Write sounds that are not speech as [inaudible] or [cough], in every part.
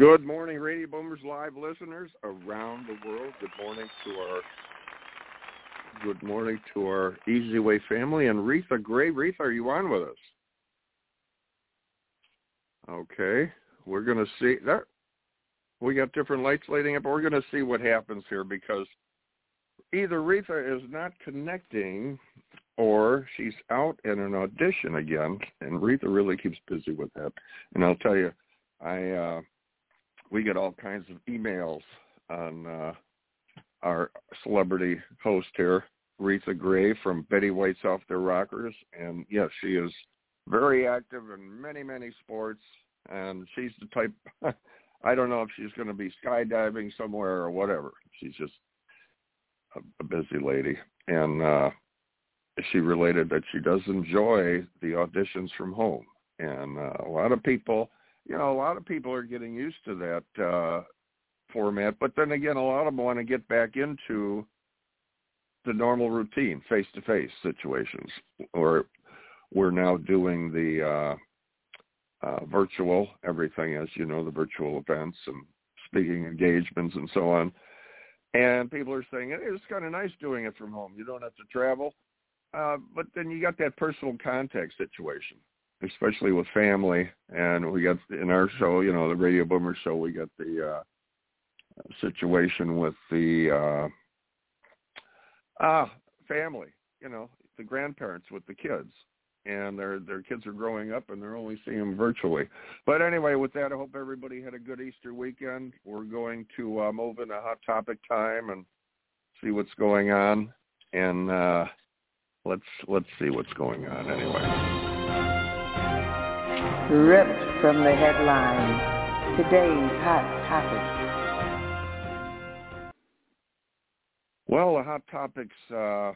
Good morning, Radio Boomers Live listeners around the world. Good morning to our good morning to our Easy Way family and Reatha Grey. Reatha, are you on with us? Okay, we're going to see that. We got different lights lighting up. We're going to see what happens here because either Reatha is not connecting or she's out in an audition again. And Reatha really keeps busy with that. And I'll tell you, I uh, we get all kinds of emails on uh, our celebrity host here, Reatha Grey from Betty White's Off Their Rockers, and yes, she is very active in many many sports, and she's the type. [laughs] I don't know if she's going to be skydiving somewhere or whatever. She's just a, a busy lady, and uh, she related that she does enjoy the auditions from home, and uh, a lot of people you know, a lot of people are getting used to that uh, format, but then again, a lot of them want to get back into the normal routine, face-to-face situations, or we're now doing the uh, uh, virtual everything, as you know, the virtual events and speaking engagements and so on. And people are saying it is kind of nice doing it from home. You don't have to travel, uh, but then you got that personal contact situation especially with family. And we got in our show, you know, the Radio Boomer show, we got the uh, situation with the uh, ah family, you know, the grandparents with the kids. And their their kids are growing up, and they're only seeing them virtually. But anyway, with that, I hope everybody had a good Easter weekend. We're going to uh, move into hot topic time and see what's going on, and uh, let's let's see what's going on anyway ripped from the headlines. Today's hot topic. Well, the hot topics. Uh,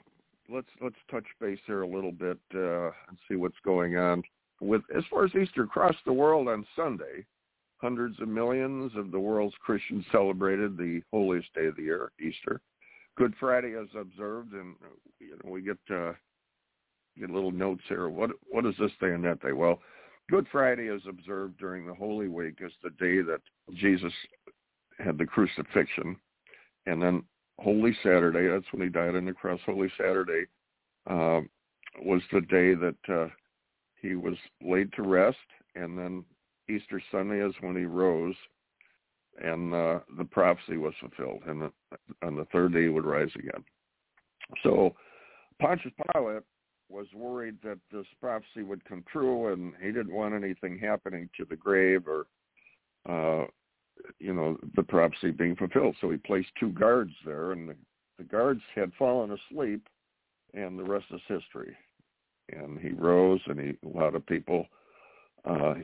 let's let's touch base here a little bit uh, and see what's going on with as far as Easter across the world on Sunday. Hundreds of millions of the world's Christians celebrated the holiest day of the year, Easter. Good Friday is observed, and you know we get uh, get little notes here. What what is this day and that day? Well, Good Friday is observed during the Holy Week as the day that Jesus had the crucifixion. And then Holy Saturday, that's when he died on the cross. Holy Saturday uh, was the day that uh, he was laid to rest. And then Easter Sunday is when he rose and uh, the prophecy was fulfilled. And the, on the third day he would rise again. So Pontius Pilate was worried that this prophecy would come true, and he didn't want anything happening to the grave or, uh, you know, the prophecy being fulfilled. So he placed two guards there, and the, the guards had fallen asleep, and the rest is history. And he rose, and he a lot of people uh,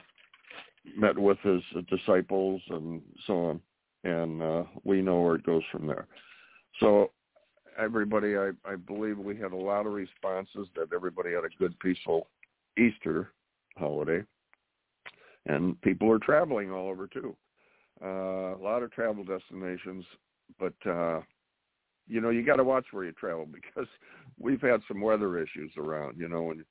met with his disciples and so on, and uh, we know where it goes from there. So everybody, I, I believe we had a lot of responses that everybody had a good, peaceful Easter holiday. And people are traveling all over too. Uh, a lot of travel destinations, but uh, you know you got to watch where you travel [laughs] because we've had some weather issues around. You know, and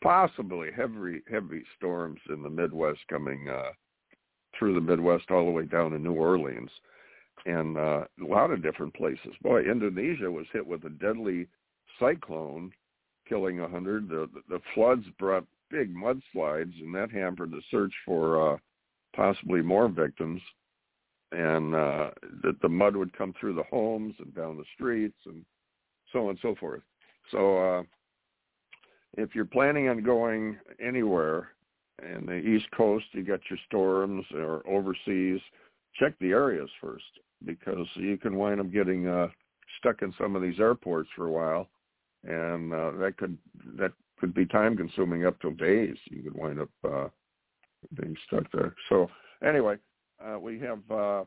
possibly heavy heavy storms in the Midwest coming uh, through the Midwest all the way down to New Orleans and uh, a lot of different places. Boy, Indonesia was hit with a deadly cyclone, killing a hundred. The the floods brought big mudslides, and that hampered the search for uh, possibly more victims. And uh, that the mud would come through the homes and down the streets, and so on and so forth. So, uh, if you're planning on going anywhere in the East Coast, you got your storms, or overseas, check the areas first because you can wind up getting uh, stuck in some of these airports for a while, and uh, that could that could be time consuming up to days. You could wind up uh, being stuck there. So anyway, uh, we have uh,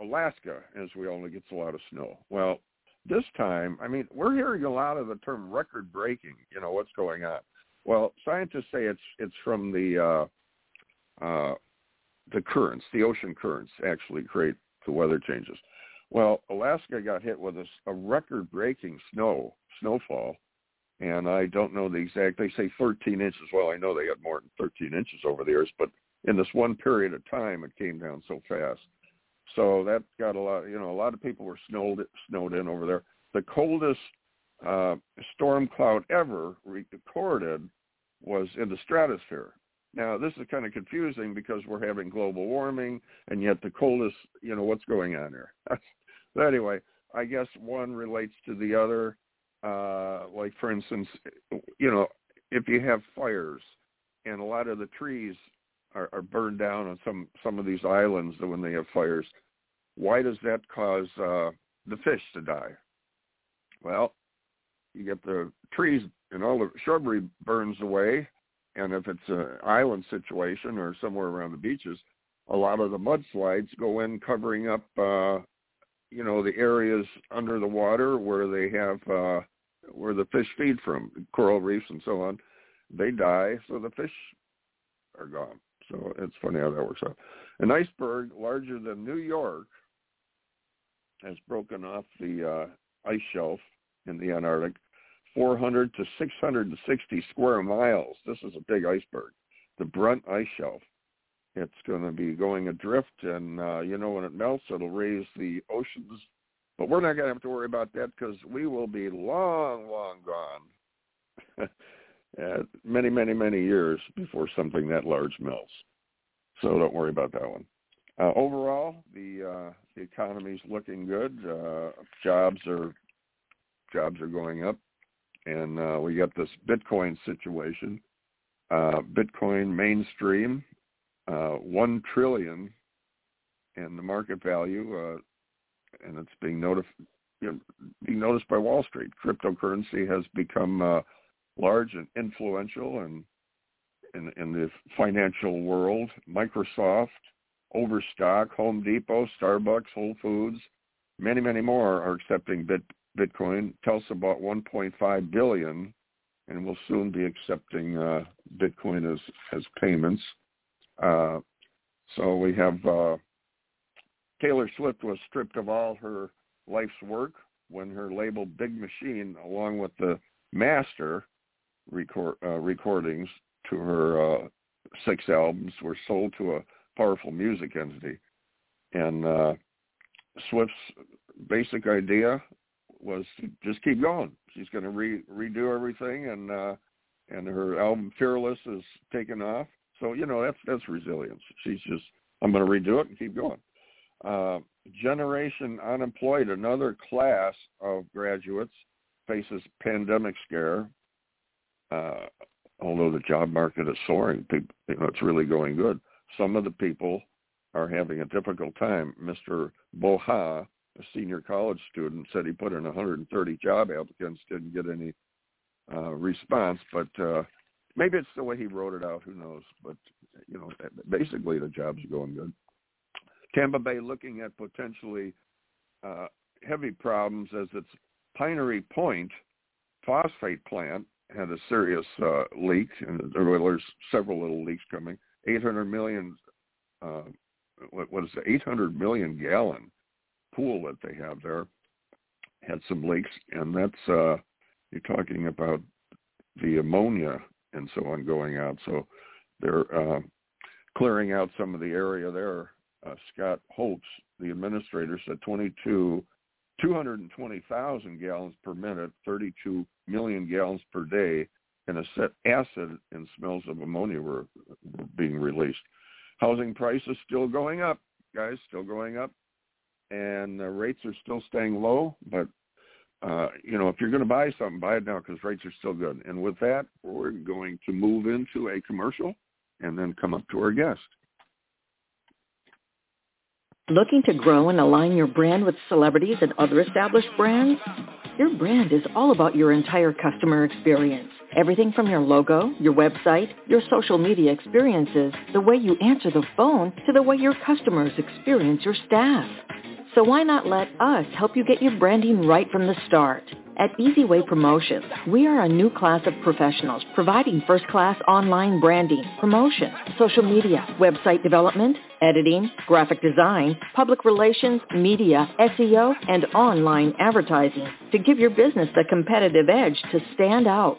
Alaska, as we only gets a lot of snow. Well, this time, I mean, we're hearing a lot of the term record breaking. You know what's going on. Well, scientists say it's it's from the uh, uh, the currents, the ocean currents actually create the weather changes. Well, Alaska got hit with a, a record-breaking snow snowfall, and I don't know the exact. They say 13 inches. Well, I know they had more than 13 inches over the years, but in this one period of time, it came down so fast. So that got a lot. You know, a lot of people were snowed snowed in over there. The coldest uh, storm cloud ever recorded was in the stratosphere. Now, this is kind of confusing because we're having global warming, and yet the coldest, you know, what's going on here? [laughs] but anyway, I guess one relates to the other. Uh, like, for instance, you know, if you have fires and a lot of the trees are, are burned down on some some of these islands when they have fires, why does that cause uh, the fish to die? Well, you get the trees and all the shrubbery burns away, and if it's an island situation or somewhere around the beaches, a lot of the mudslides go in covering up, uh, you know, the areas under the water where they have uh, where the fish feed from, coral reefs and so on. They die, so the fish are gone. So it's funny how that works out. An iceberg larger than New York has broken off the uh, ice shelf in the Antarctic 400 to 660 square miles. This is a big iceberg. The Brunt Ice Shelf. It's going to be going adrift, and uh, you know when it melts, it'll raise the oceans. But we're not going to have to worry about that because we will be long, long gone. [laughs] many, many, many years before something that large melts. So don't worry about that one. Uh, overall, the uh, the economy's looking good. Uh, jobs are jobs are going up and uh, we got this Bitcoin situation. Uh, Bitcoin mainstream, uh, one trillion in the market value, uh, and it's being noticed, you know, being noticed by Wall Street. Cryptocurrency has become uh, large and influential, and in, in the financial world, Microsoft, Overstock, Home Depot, Starbucks, Whole Foods, many, many more are accepting Bit, Bitcoin. Tesla bought 1.5 billion, and will soon be accepting uh, Bitcoin as as payments. Uh, so we have uh, Taylor Swift was stripped of all her life's work when her label Big Machine, along with the master record, uh, recordings to her uh, six albums, were sold to a powerful music entity. And uh, Swift's basic idea was just keep going. She's going to re- redo everything, and uh, and her album Fearless is taken off. So you know that's that's resilience. She's just I'm going to redo it and keep going. Uh, generation unemployed, another class of graduates faces pandemic scare. Uh, although the job market is soaring, people, you know, it's really going good. Some of the people are having a difficult time. Mr. Boha a senior college student said he put in 130 job applicants, didn't get any uh, response, but uh, maybe it's the way he wrote it out. Who knows? But you know, basically the jobs are going good. Tampa Bay looking at potentially uh, heavy problems as its Piney Point phosphate plant had a serious uh, leak, and there's several little leaks coming. 800 million, uh, what, what is it? 800 million gallon pool that they have there had some leaks, and that's uh, you're talking about the ammonia and so on going out. So they're uh, clearing out some of the area there. Uh, Scott Holtz, the administrator, said 22, 220,000 gallons per minute, 32 million gallons per day, and a set acid and smells of ammonia were, were being released. Housing prices still going up, guys, still going up and the rates are still staying low. But uh, you know, if you're going to buy something, buy it now because rates are still good. And with that, we're going to move into a commercial and then come up to our guest. Looking to grow and align your brand with celebrities and other established brands? Your brand is all about your entire customer experience – Everything from your logo, your website, your social media experiences, the way you answer the phone, to the way your customers experience your staff. So why not let us help you get your branding right from the start? At EasyWay Promotions, we are a new class of professionals providing first-class online branding, promotion, social media, website development, editing, graphic design, public relations, media, SEO, and online advertising to give your business the competitive edge to stand out.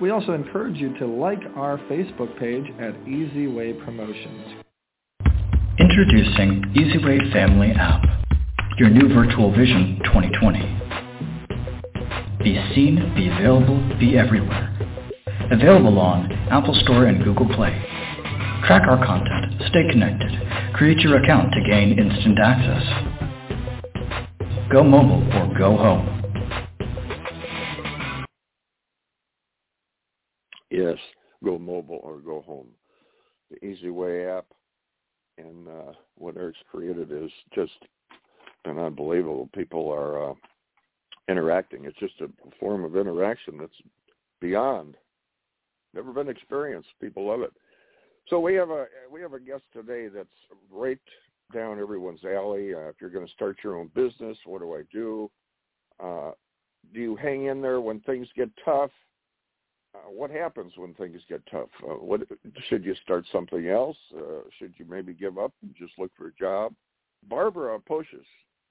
We also encourage you to like our Facebook page at Easyway Promotions. Introducing Easyway Family App, your new virtual vision 2020. Be seen, be available, be everywhere. Available on Apple Store and Google Play. Track our content, stay connected, create your account to gain instant access. Go mobile or go home. Go mobile or go home. The Easy Way app and uh, what Eric's created is just an unbelievable. People are uh, interacting. It's just a form of interaction that's beyond, never been experienced. People love it. So we have a we have a guest today that's right down everyone's alley. Uh, if you're going to start your own business, what do I do? Uh, do you hang in there when things get tough? Uh, what happens when things get tough? Uh, what should you start something else? Uh, should you maybe give up and just look for a job? Barbara Pocius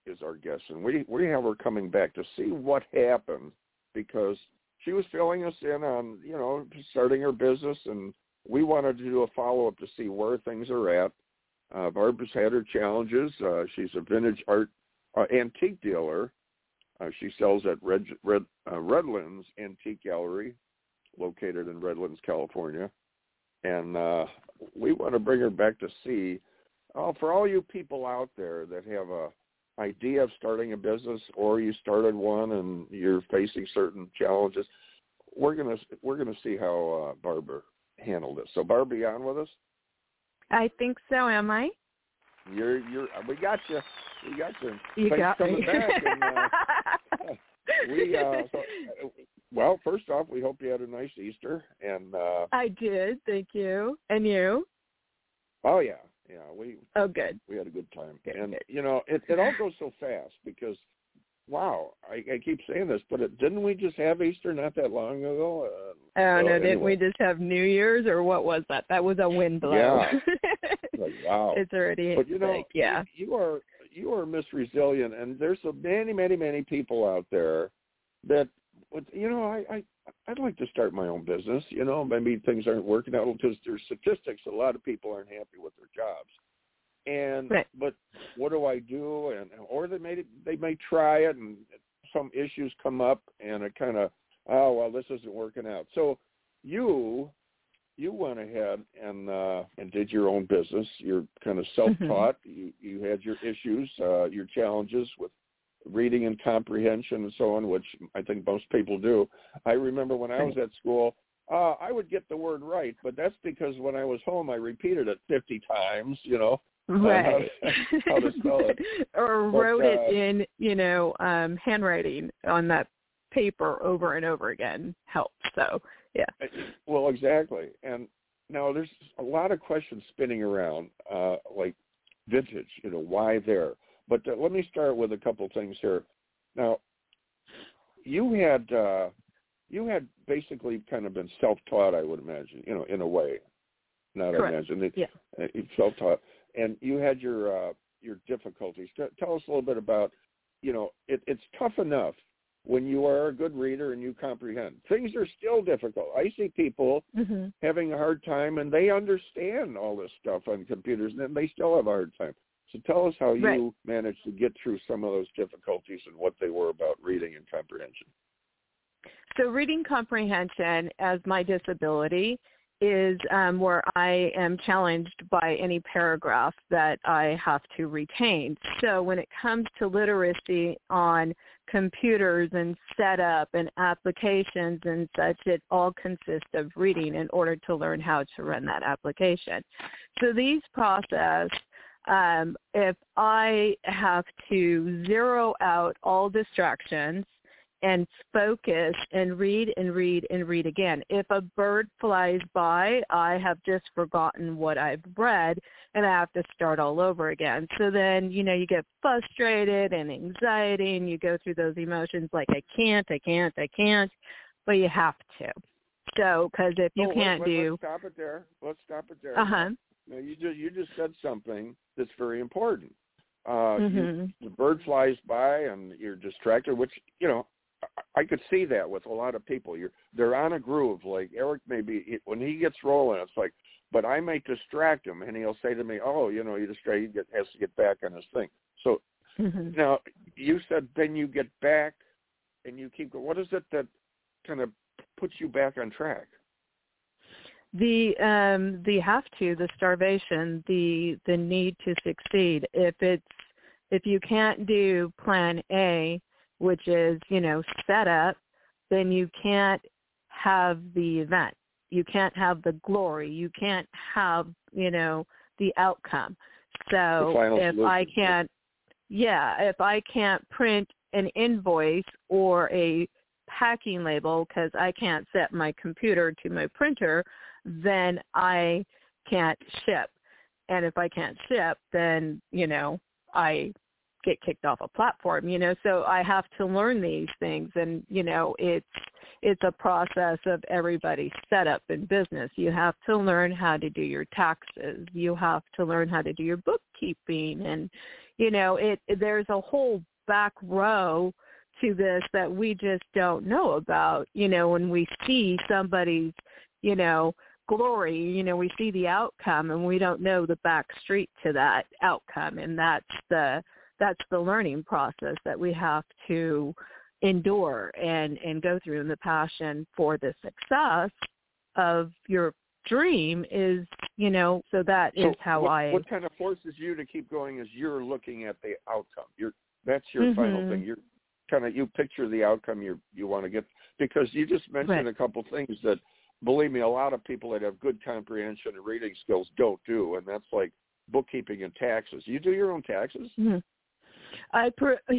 is our guest, and we we have her coming back to see what happened because she was filling us in on you know starting her business, and we wanted to do a follow up to see where things are at. Uh, Barbara's had her challenges. Uh, she's a vintage art uh, antique dealer. Uh, she sells at Red, Red, uh, Redlands Antique Gallerie located in Redlands, California. And uh, we want to bring her back to see, uh, for all you people out there that have a idea of starting a business or you started one and you're facing certain challenges, we're gonna we're gonna see how uh, Barbara handled it. So Barbara, you on with us? I think so. Am I? You're you're we got you. We got you. You Thanks got me. back. And, uh, [laughs] we uh, so, uh, well, first off, we hope you had a nice Easter, and uh, I did. Thank you. And you? oh yeah, yeah, we Oh, good. we had a good time, Good, and good. you know it it all goes so fast because wow, I, I keep saying this, but it, didn't we just have Easter not that long ago? Uh, Oh so no, didn't anyway, we just have New Year's or what was that? That was a wind blow. Yeah. [laughs] like, wow, it's already but you know, like, yeah. you, you are you are Miss Resilient, and there's so many, many, many people out there that would, you know, I, I I'd like to start my own business. You know, maybe things aren't working out because there's statistics. A lot of people aren't happy with their jobs, and Right. but what do I do? And or they may they may try it, and some issues come up, and it kind of oh well, this isn't working out. So you you went ahead and uh and did your own business you're kind of self-taught you you had your issues uh your challenges with reading and comprehension and so on which i think most people do i remember when i was at school uh i would get the word right but that's because when i was home i repeated it 50 times you know Right. [laughs] how to spell it. [laughs] or But, wrote uh, it in, you know, um handwriting on that paper over and over again helped. So [laughs] yeah. Well, exactly. And now there's a lot of questions spinning around, uh, like vintage, you know, why there? But uh, let me start with a couple things here. Now, you had uh, you had basically kind of been self-taught, I would imagine, you know, in a way. Not I Correct. imagine. Yeah. Uh, self-taught, and you had your uh, your difficulties. T- tell us a little bit about, you know, it, it's tough enough when you are a good reader and you comprehend. Things are still difficult. I see people Mhm. having a hard time and they understand all this stuff on computers and then they still have a hard time. So tell us how you Right. managed to get through some of those difficulties and what they were about reading and comprehension. So reading comprehension as my disability is um, where I am challenged by any paragraph that I have to retain. So when it comes to literacy on computers and setup and applications and such, it all consists of reading in order to learn how to run that application. So these process, um, if I have to zero out all distractions and focus and read and read and read again. If a bird flies by, I have just forgotten what I've read and I have to start all over again. So then, you know, you get frustrated and anxiety and you go through those emotions like I can't, I can't, I can't, but you have to. So, because if you can't wait, wait, do, let's stop it there. Let's stop it there. uh huh, Now, you just you just said something that's very important. Uh, mm-hmm. you, the bird flies by and you're distracted, which you know I could see that with a lot of people. You're they're on a groove. Like Eric, maybe when he gets rolling, it's like, but I might distract him, and he'll say to me, "Oh, you know, you distract. He get, has to get back on his thing." So mm-hmm. now you said then you get back, and you keep. going. What is it that kind of puts you back on track? the um the have to the starvation the the need to succeed if it's if you can't do plan a which is, you know, set up, then you can't have the event. You can't have the glory. You can't have, you know, the outcome. So if solution. I can't, yeah, if I can't print an invoice or a packing label because I can't set my computer to my printer, then I can't ship. And if I can't ship, then, you know, I get kicked off a platform you know so i have to learn these things. And you know it's it's a process of everybody's setup in business. You have to learn how to do your taxes. You have to learn how to do your bookkeeping. And you know it there's a whole back row to this that we just don't know about. You know when we see somebody's you know glory you know we see the outcome and we don't know the back street to that outcome. And that's the that's the learning process that we have to endure and and go through and the passion for the success of your dream is you know so that so is how what, i what kind of forces you to keep going is you're looking at the outcome you're that's your mm-hmm. final thing you're kind of you picture the outcome you you want to get because you just mentioned right. a couple things that believe me a lot of people that have good comprehension and reading skills don't do and that's like bookkeeping and taxes you do your own taxes mm-hmm. I pre- [laughs]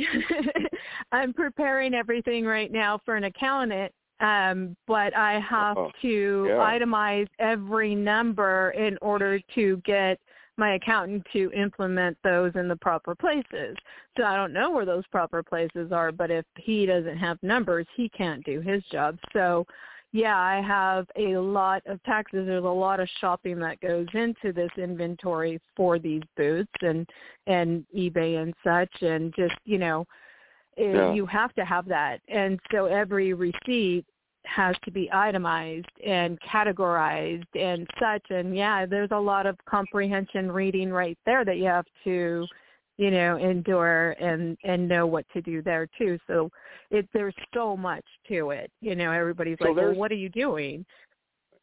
I'm preparing everything right now for an accountant, um, but I have oh, to yeah. itemize every number in order to get my accountant to implement those in the proper places. So I don't know where those proper places are, but if he doesn't have numbers, he can't do his job. So yeah, I have a lot of taxes. There's a lot of shopping that goes into this inventory for these booths and and eBay and such, and just you know, it, Yeah. you have to have that. And so every receipt has to be itemized and categorized and such. And yeah, there's a lot of comprehension reading right there that you have to you know endure and and know what to do there too so it there's so much to it you know everybody's So like well what are you doing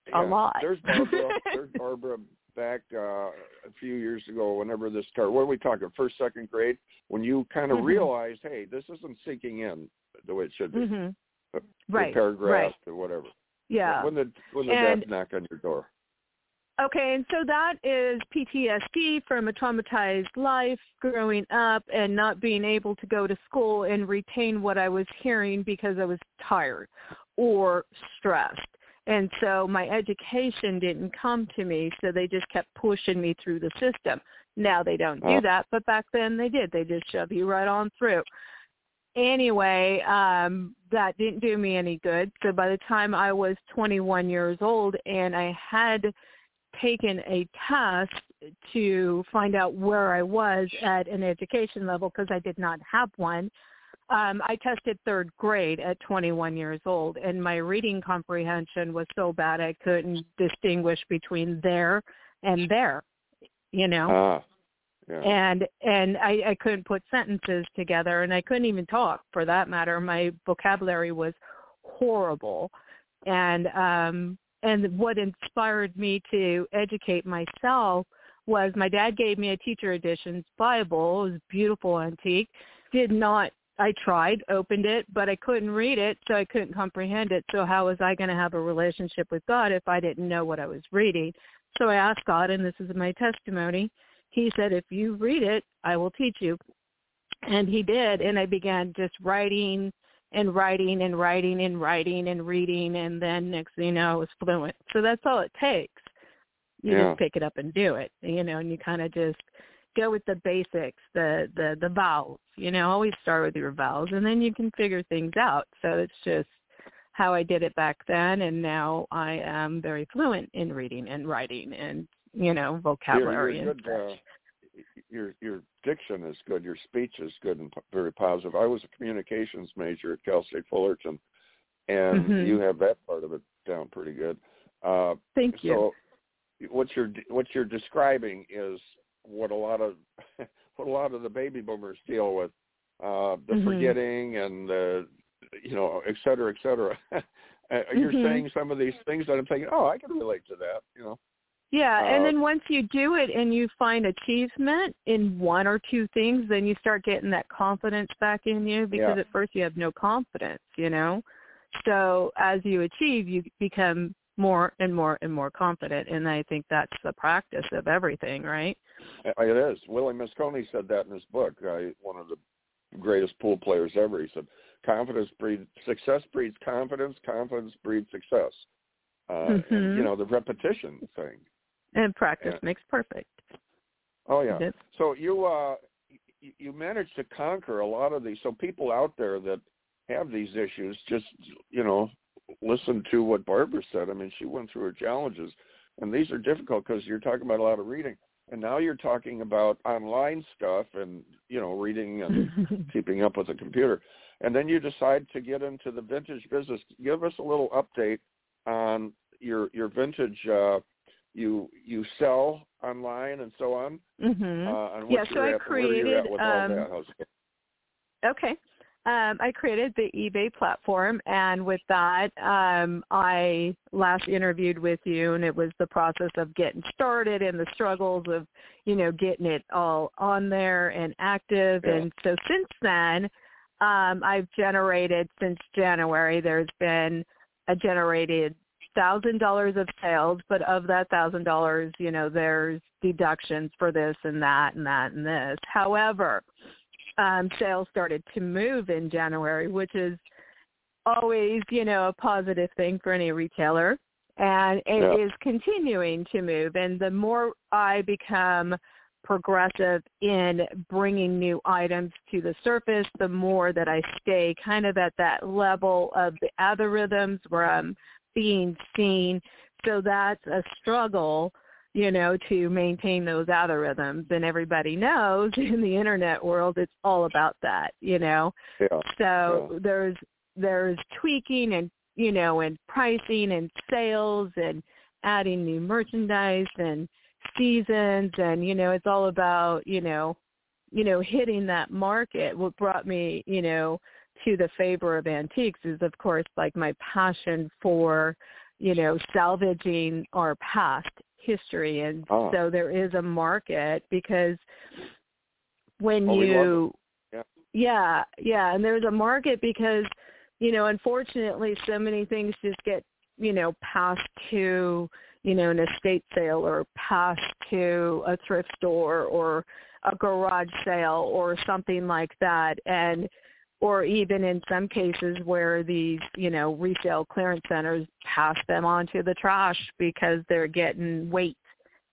Yeah. a lot There's Barbara. there's [laughs] Barbara back uh, a few years ago. Whenever this started, what are we talking? First, second grade, when you kind of Mhm. realized, hey, this isn't sinking in the way it should be. mhm The right paragraph right or whatever. yeah When the when the And- death knock on your door. Okay, and so that is PTSD from a traumatized life growing up and not being able to go to school and retain what I was hearing because I was tired or stressed. And so my education didn't come to me, so they just kept pushing me through the system. Now they don't do Oh. that, but back then they did. They just shove you right on through. Anyway, um, that didn't do me any good. So by the time I was 21 years old and I had taken a test to find out where I was at an education level because I did not have one. Um, I tested third grade at 21 years old, and my reading comprehension was so bad I couldn't distinguish between there and there. You know, Ah. Yeah. and and I, I couldn't put sentences together, and I couldn't even talk for that matter. My vocabulary was horrible. And um and what inspired me to educate myself was my dad gave me a teacher editions Bible. It was beautiful antique. Did not I tried, opened it, but I couldn't read it, so I couldn't comprehend it. So how was I going to have a relationship with God if I didn't know what I was reading? So I asked God, and this is my testimony. He said, if you read it, I will teach you. And he did, and I began just writing and writing and writing and writing and reading, and then next thing you know, I was fluent. So that's all it takes. You Yeah. just pick it up and do it, you know, and you kind of just go with the basics, the the the vowels. You know, always start with your vowels, and then you can figure things out. So it's just how I did it back then, and now I am very fluent in reading and writing, and you know, vocabulary you're and good, uh, such. Your your diction is good. Your speech is good and p- very positive. I was a communications major at Cal State Fullerton, and Mhm. you have that part of it down pretty good. Uh, Thank you. So what you're what you're describing is what a lot of [laughs] what a lot of the baby boomers deal with, uh, the Mhm. forgetting and the you know, et cetera, et cetera. [laughs] Uh, You're Mhm. saying some of these things that I'm thinking, oh, I can relate to that. You know, Yeah, and Uh, then once you do it and you find achievement in one or two things, then you start getting that confidence back in you because Yeah. at first you have no confidence, you know. So as you achieve, you become more and more and more confident, and I think that's the practice of everything, right? It is. Willie Mosconi said that in his book. Uh, one of the greatest pool players ever. He said, "Confidence breeds success. Breeds confidence. Confidence breeds success." Uh, and, Mhm. you know the repetition thing. And practice Yeah. makes perfect. Oh yeah. So you uh you, you managed to conquer a lot of these. So people out there that have these issues, just you know, listen to what Barbara said. I mean, she went through her challenges, and these are difficult because you're talking about a lot of reading, and now you're talking about online stuff and you know, reading and [laughs] keeping up with the computer. And then you decide to get into the vintage business. Give us a little update on your your vintage. Uh, you you sell online and so on. mhm. Uh, and Yeah, so I at, where you're at created, um, all that. How's it? Okay. Um, I created the eBay platform, and with that, um, I last interviewed with you, and it was the process of getting started and the struggles of, you know, getting it all on there and active. Yeah. And so since then, um, I've generated since January. There's been a generated thousand dollars of sales, but of that thousand dollars, you know, there's deductions for this and that and that and this. However, um, sales started to move in January, which is always, you know, a positive thing for any retailer. And it is Yeah. continuing to move. And the more I become progressive in bringing new items to the surface, the more that I stay kind of at that level of the algorithms where I'm being seen. So that's a struggle you know, to maintain those algorithms. And everybody knows [laughs] in the internet world, it's all about that, you know. Yeah. So Yeah. there's there's tweaking and you know and pricing and sales and adding new merchandise and seasons and you know it's all about you know you know hitting that market. What brought me you know to the favor of antiques is of course like my passion for you know salvaging our past history and Ah. so there is a market because when Oh, you Yeah. yeah yeah and there's a market because you know unfortunately so many things just get you know passed to you know an estate sale or passed to a thrift store or a garage sale or something like that and or even in some cases where these, you know, resale clearance centers pass them on to the trash because they're getting weight,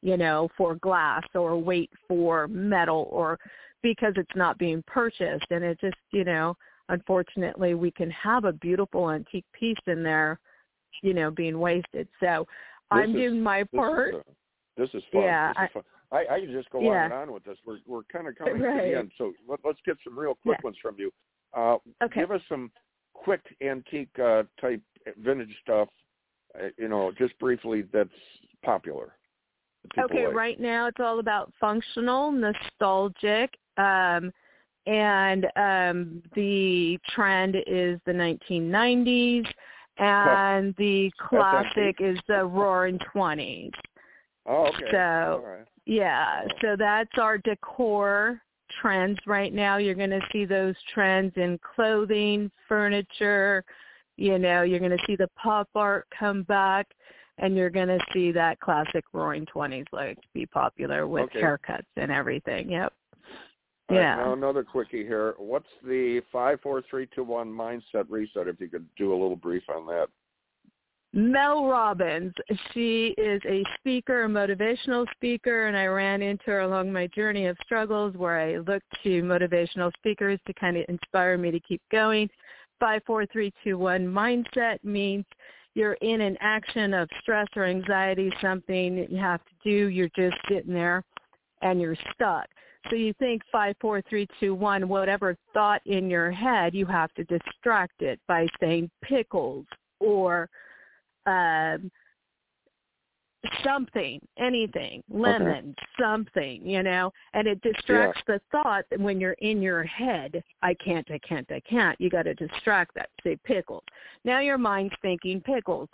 you know, for glass or weight for metal or because it's not being purchased. And it just, you know, unfortunately we can have a beautiful antique piece in there, you know, being wasted. So I'm is- doing my This is, part. uh, this is fun. Yeah, This is fun. I, I can just go Yeah. on and on with this. We're we're kind of coming to the [laughs] end, so let, let's get some real quick Yeah. ones from you. Uh, Okay. Give us some quick antique uh, type vintage stuff. Uh, you know, just briefly that's popular. that Okay, like. right now it's all about functional, nostalgic, um, and um, the trend is the 1990s. and the classic is the [laughs] Roaring Twenties. Oh, okay. So yeah, so that's our decor trends right now. You're going to see those trends in clothing, furniture. You know, you're going to see the pop art come back, and you're going to see that classic Roaring Twenties look be popular with okay. haircuts and everything. Yep. All yeah. Right, now another quickie here. What's the five, four, three, two, one mindset reset? If you could do a little brief on that. Mel Robbins. She is a speaker, a motivational speaker, and I ran into her along my journey of struggles where I looked to motivational speakers to kind of inspire me to keep going. 54321 mindset means you're in an action of stress or anxiety, something that you have to do, you're just sitting there and you're stuck. So you think five, four, three, two, one, whatever thought in your head, you have to distract it by saying pickles or um, something, anything, lemon, okay. something, you know, and it distracts yeah. the thought when you're in your head, I can't, I can't, I can't. You got to distract that. Say pickles. Now your mind's thinking pickles.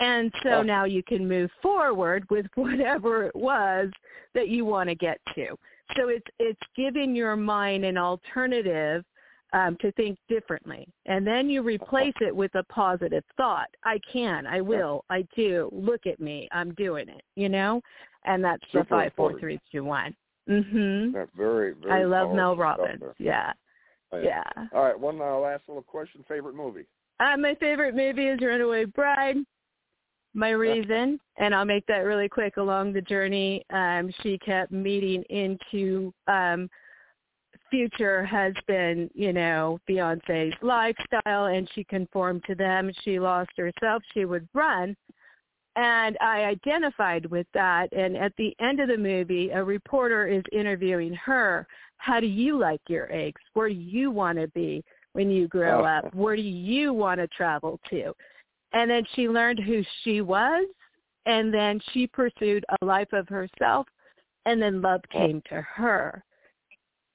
And so oh. now you can move forward with [laughs] whatever it was that you want to get to. So it's it's giving your mind an alternative um, to think differently. And then you replace it with a positive thought. I can, I will, I do. Look at me, I'm doing it, you know? And that's Super the five, four, three, two, one. Mhm. That's very, very I love Mel Robbins. Yeah. Oh, yeah. yeah. All right, one uh, last little question. Favorite movie? Uh, my favorite movie is Runaway Bride. My reason, and I'll make that really quick. Along the journey, um, she kept meeting into um, future husband, you know, fiancé's lifestyle and she conformed to them. She lost herself. She would run. And I identified with that. And at the end of the movie, a reporter is interviewing her. How do you like your eggs? Where do you want to be when you grow oh. up? Where do you want to travel to? And then she learned who she was. And then she pursued a life of herself. And then love came to her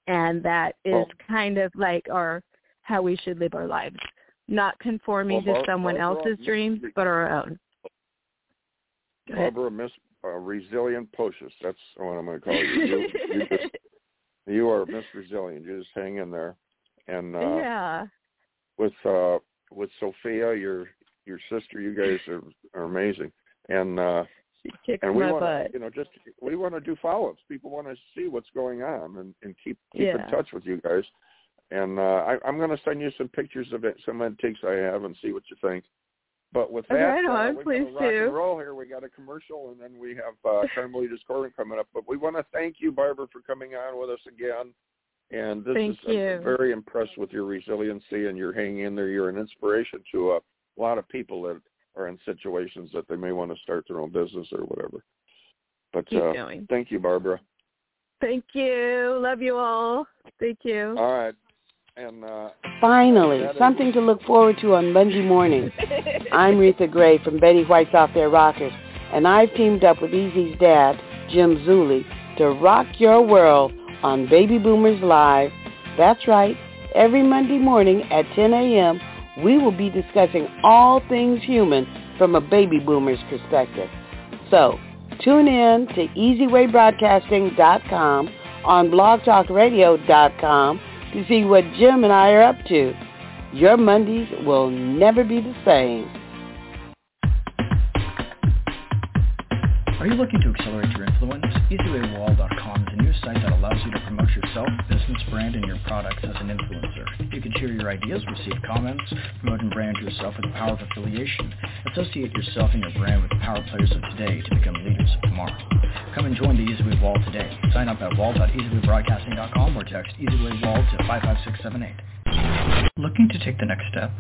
and that is well, kind of like our how we should live our lives, not conforming well, to someone Barbara, else's dreams, but our own. Barbara, Miss uh, Resilient Pocius. That's what I'm going to call you. You, you, [laughs] just, you are Miss Resilient. You just hang in there, and uh, yeah, with uh, with Sophia, your your sister, you guys are are amazing, and uh, she and we my want butt. to, you know, just we want to do follow-ups. People want to see what's going on and, and keep keep Yeah. in touch with you guys. And uh, I, I'm going to send you some pictures of it, some antiques I have, and see what you think. But with that, Right uh, on, we're please going to rock do. and roll here. We got a commercial, and then we have uh, Carmelita's Corner coming up. But we want to thank you, Barbara, for coming on with us again. And this Thank is I'm very impressed with your resiliency and your hanging in there. You're an inspiration to a lot of people that are in situations that they may want to start their own business or whatever. But Keep uh, going. thank you, Barbara. Thank you. Love you all. Thank you. All right. And uh, Finally, that is- something to look forward to on Monday morning. I'm Reatha Grey from Betty White's Off Their Rockers, and I've teamed up with Easy's dad, Jim Zuley, to rock your world on Baby Boomers Live. That's right. Every Monday morning at 10 a.m., we will be discussing all things human from a baby boomer's perspective. So, tune in to EasyWayBroadcasting.com on blogtalkradio.com to see what Jim and I are up to. Your Mondays will never be the same. Are you looking to accelerate your influence? EasyWayWall.com a site that allows you to promote yourself, business, brand, and your products as an influencer. You can share your ideas, receive comments, promote and brand yourself with the power of affiliation. Associate yourself and your brand with the power players of today to become leaders of tomorrow. Come and join the EasyWay Wall today. Sign up at wall.easywaybroadcasting.com or text EasyWay Wall to 55678. Looking to take the next step?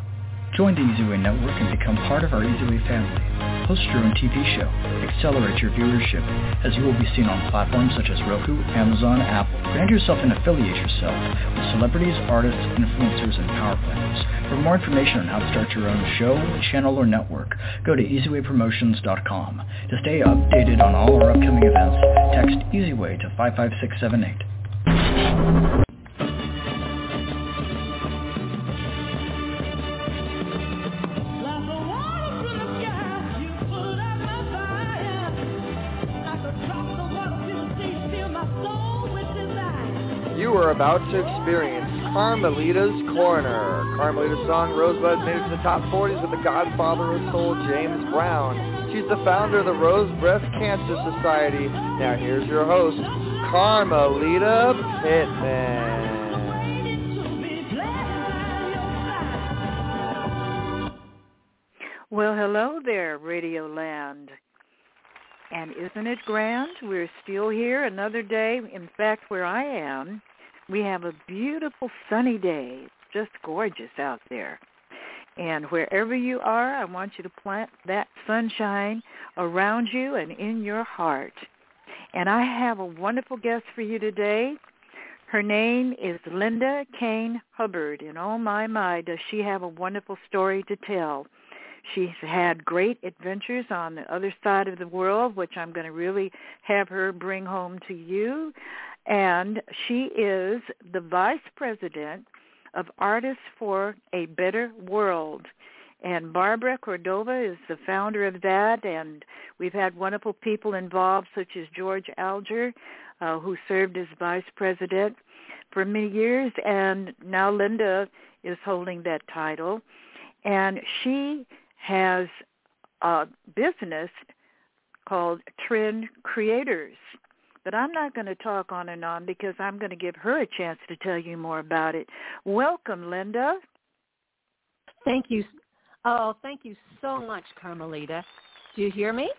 Join the EasyWay Network and become part of our EasyWay family. Host your own TV show. Accelerate your viewership as you will be seen on platforms such as Roku, Amazon, Apple. Brand yourself and affiliate yourself with celebrities, artists, influencers, and power players. For more information on how to start your own show, channel, or network, go to EasyWayPromotions.com. To stay updated on all our upcoming events, text EasyWay to 55678. About to experience Carmelita's Corner. Carmelita's song Rosebud made it to the top 40s with the godfather of soul, James Brown. She's the founder of the Rose Breast Cancer Society. Now here's your host, Carmelita Pittman. Well, hello there, Radio Land. And isn't it grand? We're still here another day. In fact, where I am, we have a beautiful sunny day. Just gorgeous out there. And wherever you are, I want you to plant that sunshine around you and in your heart. And I have a wonderful guest for you today. Her name is Lynda Cain Hubbard. And oh my, my, does she have a wonderful story to tell. She's had great adventures on the other side of the world, which I'm going to really have her bring home to you. And she is the vice president of Artists for a Better World. And Barbara Cordova is the founder of that, and we've had wonderful people involved, such as George Alger, uh, who served as vice president for many years, and now Lynda is holding that title. And she has a business called Trend Creators. But I'm not going to talk on and on because I'm going to give her a chance to tell you more about it. Welcome, Lynda. Thank you. Oh, thank you so much, Carmelita. Do you hear me?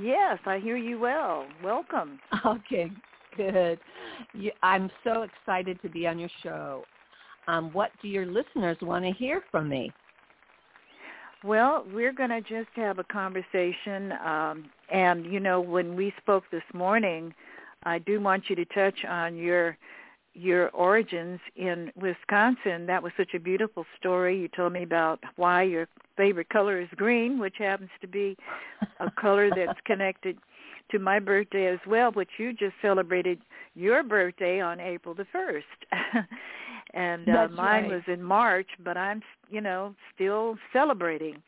Yes, I hear you well. Welcome. [laughs] Okay, good. You, I'm so excited to be on your show. Um, what do your listeners want to hear from me? Well, we're going to just have a conversation. Um, and, you know, when we spoke this morning, I do want you to touch on your your origins in Wisconsin. That was such a beautiful story. You told me about why your favorite color is green, which happens to be a color that's [laughs] connected to my birthday as well, which you just celebrated your birthday on April the 1st. [laughs] and uh, mine right. was in March, but I'm you know still celebrating.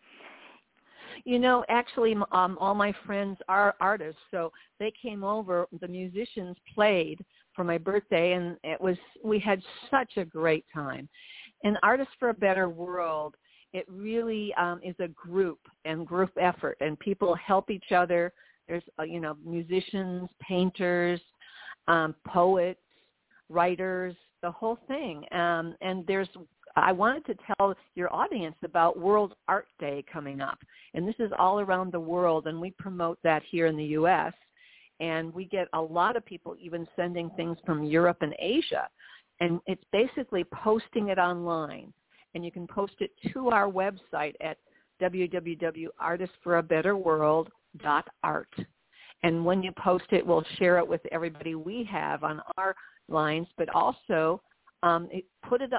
You know, actually, um, all my friends are artists, so they came over. The musicians played for my birthday, and it was we had such a great time. And Artists for a Better World, it really um, is a group and group effort, and people help each other. There's uh, you know musicians, painters, um, poets, writers, the whole thing. Um, and there's I wanted to tell your audience about World Art Day coming up. And this is all around the world and we promote that here in the US. And we get a lot of people even sending things from Europe and Asia. And it's basically posting it online. And you can post it to our website at www.artistforabetterworld.art. And when you post it, we'll share it with everybody we have on our lines, but also um, put it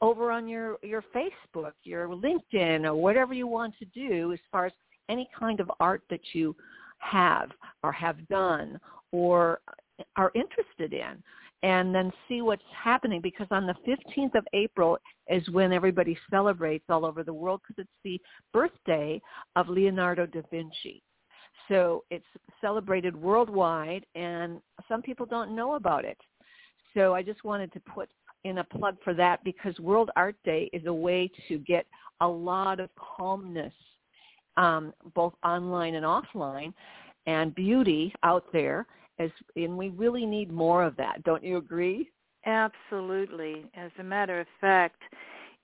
over on your, your Facebook, your LinkedIn, or whatever you want to do as far as any kind of art that you have or have done or are interested in and then see what's happening because on the 15th of April is when everybody celebrates all over the world because it's the birthday of Leonardo da Vinci. So it's celebrated worldwide and some people don't know about it. So I just wanted to put in a plug for that because World Art Day is a way to get a lot of calmness, um, both online and offline, and beauty out there. As and we really need more of that. Don't you agree? Absolutely. As a matter of fact,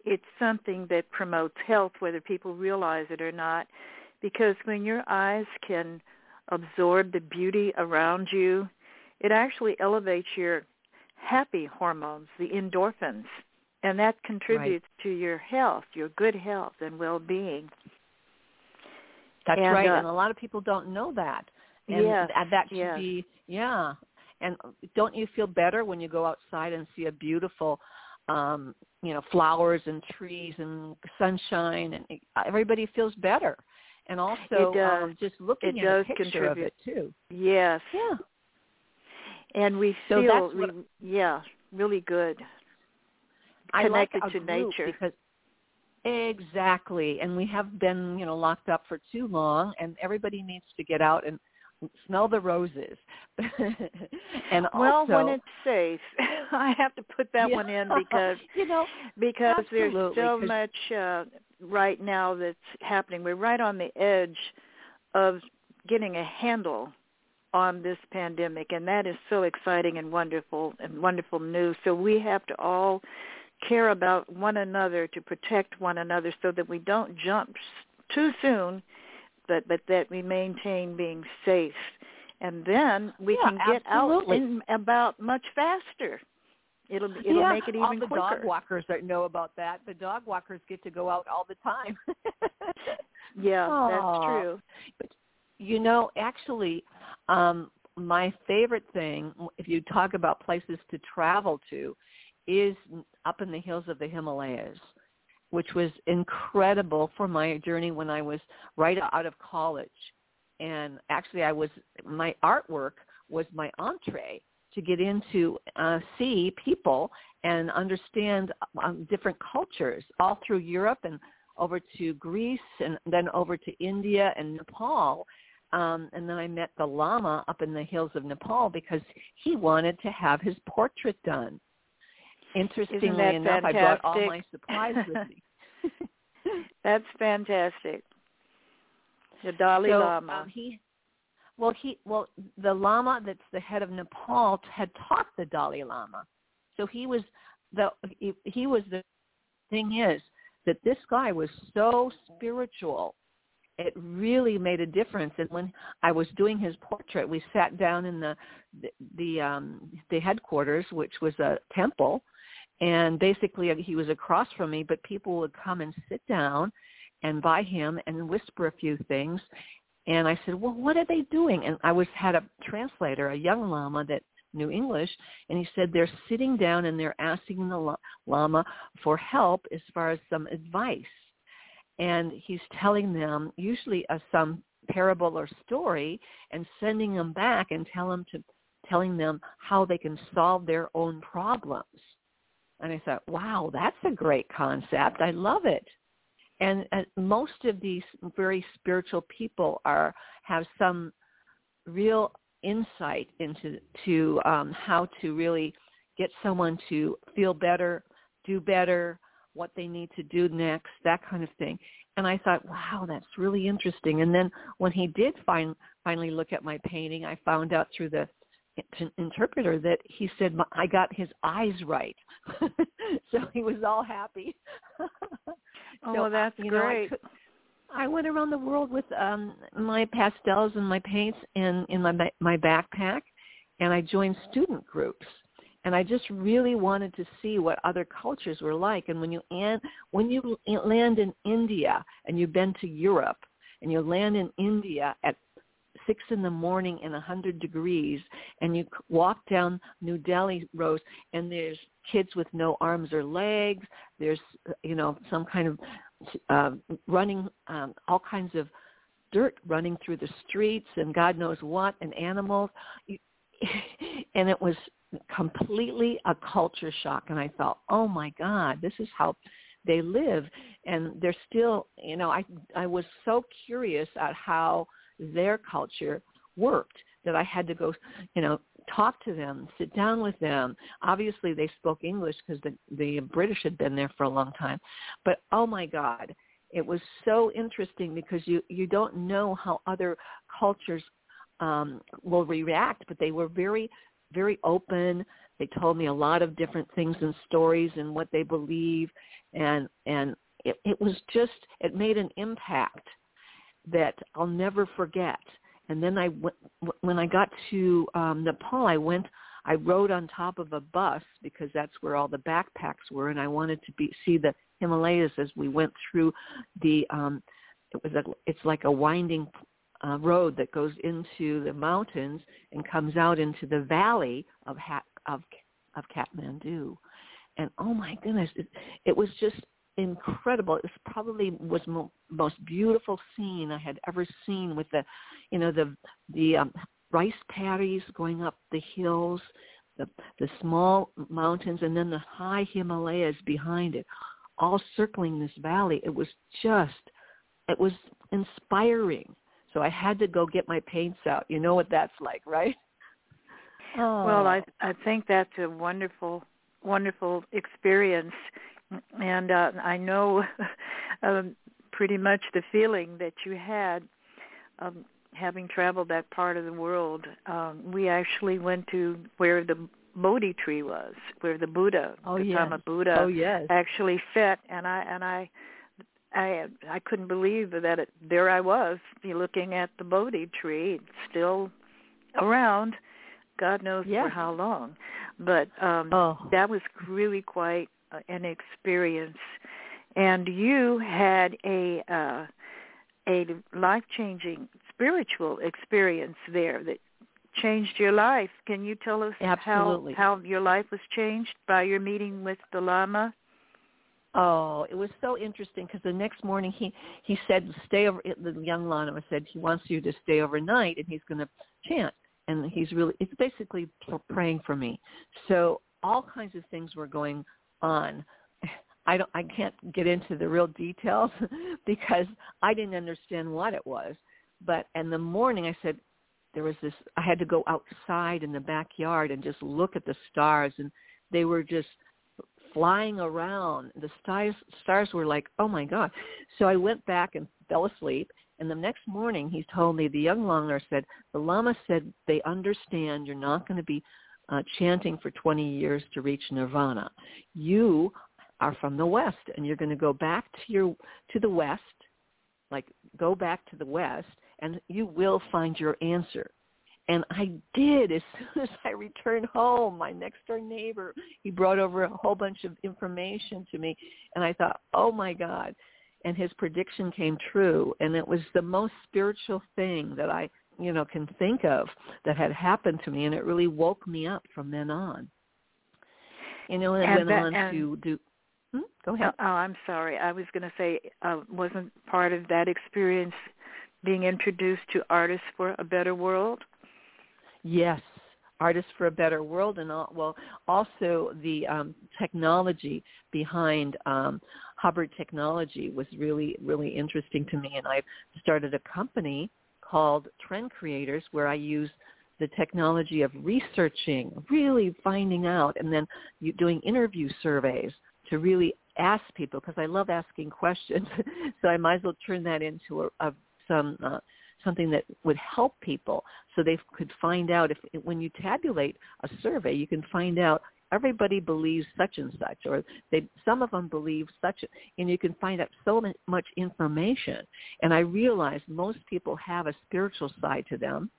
it's something that promotes health, whether people realize it or not, because when your eyes can absorb the beauty around you, it actually elevates your happy hormones, the endorphins, and that contributes right. to your health, your good health and well-being. That's and, right, uh, and a lot of people don't know that. And yes, that should yes. be yeah. And don't you feel better when you go outside and see a beautiful um, you know, flowers and trees and sunshine and everybody feels better. And also um, just looking it at does a picture contribute. of it too. Yes. Yeah. And we So feel, that's what- we, yeah, really good. I like Connected to nature. because exactly, and we have been you know locked up for too long, and everybody needs to get out and smell the roses. [laughs] and well, also, when it's safe, [laughs] I have to put that yeah, one in because [laughs] you know because there's so much uh, right now that's happening. We're right on the edge of getting a handle on this pandemic and that is so exciting and wonderful and wonderful news. So we have to all care about one another to protect one another so that we don't jump too soon but but that we maintain being safe and then we yeah, can get absolutely. out in about much faster it'll it'll yeah, make it even all the quicker. dog walkers that know about that the dog walkers get to go out all the time yeah Aww. that's [laughs] true but you know actually um my favorite thing if you talk about places to travel to is up in the hills of the himalayas which was incredible for my journey when I was right out of college. And actually, I was my artwork was my entree to get into uh, see people and understand um, different cultures all through Europe and over to Greece and then over to India and Nepal. Um, and then I met the Lama up in the hills of Nepal because he wanted to have his portrait done. Interestingly enough, fantastic? I brought all my supplies with me. [laughs] [laughs] That's fantastic. The Dalai so, Lama. Um, he, well, he, well, the Lama that's the head of Nepal had taught the Dalai Lama, so he was the he, he was the thing is that this guy was so spiritual it really made a difference. And when i was doing his portrait we sat down in the the, the um the headquarters which was a temple. And basically uh, he was across from me but people would come and sit down and by him and whisper a few things. And i said well what are they doing? And i was had a translator a young lama that knew english and he said they're sitting down and they're asking the lama for help as far as some advice and he's telling them usually a some parable or story and sending them back and tell them to telling them how they can solve their own problems and I thought, wow, that's a great concept. I love it. And, most of these very spiritual people are have some real insight into to um, how to really get someone to feel better, do better, what they need to do next, that kind of thing. And I thought, wow, that's really interesting. And then when he did find, finally look at my painting, I found out through the interpreter that he said I got his eyes right, [laughs] so he was all happy. [laughs] oh, so, that's you great. Know, I, could, I went around the world with um my pastels and my paints in in my my backpack, and I joined student groups. And I just really wanted to see what other cultures were like. And when you when you land in India and you've been to Europe and you land in India at six in the morning and a hundred degrees and you walk down New Delhi roads and there's kids with no arms or legs there's you know some kind of uh, running um, all kinds of dirt running through the streets and God knows what and animals [laughs] and it was completely a culture shock and I thought oh my god this is how they live and they're still you know I I was so curious at how their culture worked that I had to go, you know, talk to them, sit down with them. Obviously, they spoke English because the the British had been there for a long time. But oh my God, it was so interesting because you you don't know how other cultures um, will react, but they were very very open. They told me a lot of different things and stories and what they believe, and and it, it was just it made an impact that I'll never forget. And then I went, when I got to um, Nepal, I went, I rode on top of a bus because that's where all the backpacks were, and I wanted to be see the Himalayas as we went through the. Um, it was a, it's like a winding uh, road that goes into the mountains and comes out into the valley of ha- of of Kathmandu, and oh my goodness, it, it was just incredible. It was probably was mo- most beautiful scene I had ever seen with the, you know, the the um, rice paddies going up the hills, the the small mountains, and then the high Himalayas behind it, all circling this valley. It was just, it was inspiring. So I had to go get my paints out. You know what that's like, right? Oh. Well, I I think that's a wonderful wonderful experience, and uh, I know [laughs] um, pretty much the feeling that you had um, having traveled that part of the world. Um, we actually went to where the Bodhi tree was, where the Buddha, oh, Gautama yes. Buddha, oh, yes. actually fit, and I and I. I I couldn't believe that it, there I was looking at the Bodhi tree, still around, God knows yes. for how long. But um oh. that was really quite an experience. And you had a uh a life-changing spiritual experience there that changed your life. Can you tell us Absolutely. how how your life was changed by your meeting with the Lama? Oh, it was so interesting because the next morning he he said stay over. The young Lama said he wants you to stay overnight and he's going to chant and he's really it's basically praying for me. So all kinds of things were going on. I don't I can't get into the real details [laughs] because I didn't understand what it was. But in the morning I said there was this I had to go outside in the backyard and just look at the stars and they were just flying around. The stars stars were like, "Oh my god." So I went back and fell asleep and the next morning he told me the young Langar said the Lama said they understand you're not going to be uh, chanting for 20 years to reach nirvana. You are from the west and you're going to go back to your to the west, like go back to the west and you will find your answer. And I did as [laughs] soon as I returned home. My next door neighbor, he brought over a whole bunch of information to me and I thought, "Oh my god." And his prediction came true and it was the most spiritual thing that I, you know, can think of that had happened to me and it really woke me up from then on. You know, and, and went that, on and, to do Hmm? Go ahead. Oh, I'm sorry. I was going to say, uh, wasn't part of that experience being introduced to Artists for a Better World? Yes, Artists for a Better World, and all, well, also the um, technology behind um, Hubbard Technology was really, really interesting to me, and I've started a company called Trend Creators where I use the technology of researching, really finding out, and then doing interview surveys to really ask people because I love asking [laughs] questions. so I might as well turn that into a, a some uh, something that would help people so they could find out if when you tabulate a survey, you can find out everybody believes such and such or they some of them believe such and you can find out so much information. And i realize most people have a spiritual side to them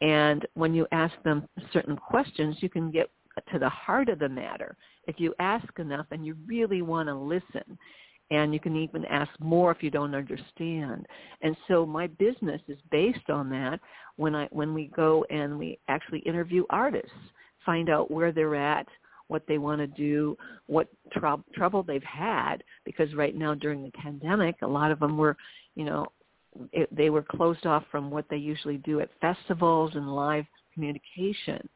and when you ask them certain questions you can get to the heart of the matter. If you ask enough and you really want to listen and you can even ask more if you don't understand. And so my business is based on that. When i when we go and we actually interview artists find out where they're at what they want to do what tr- trouble they've had because right now during the pandemic a lot of them were you know it, they were closed off from what they usually do at festivals and live communication.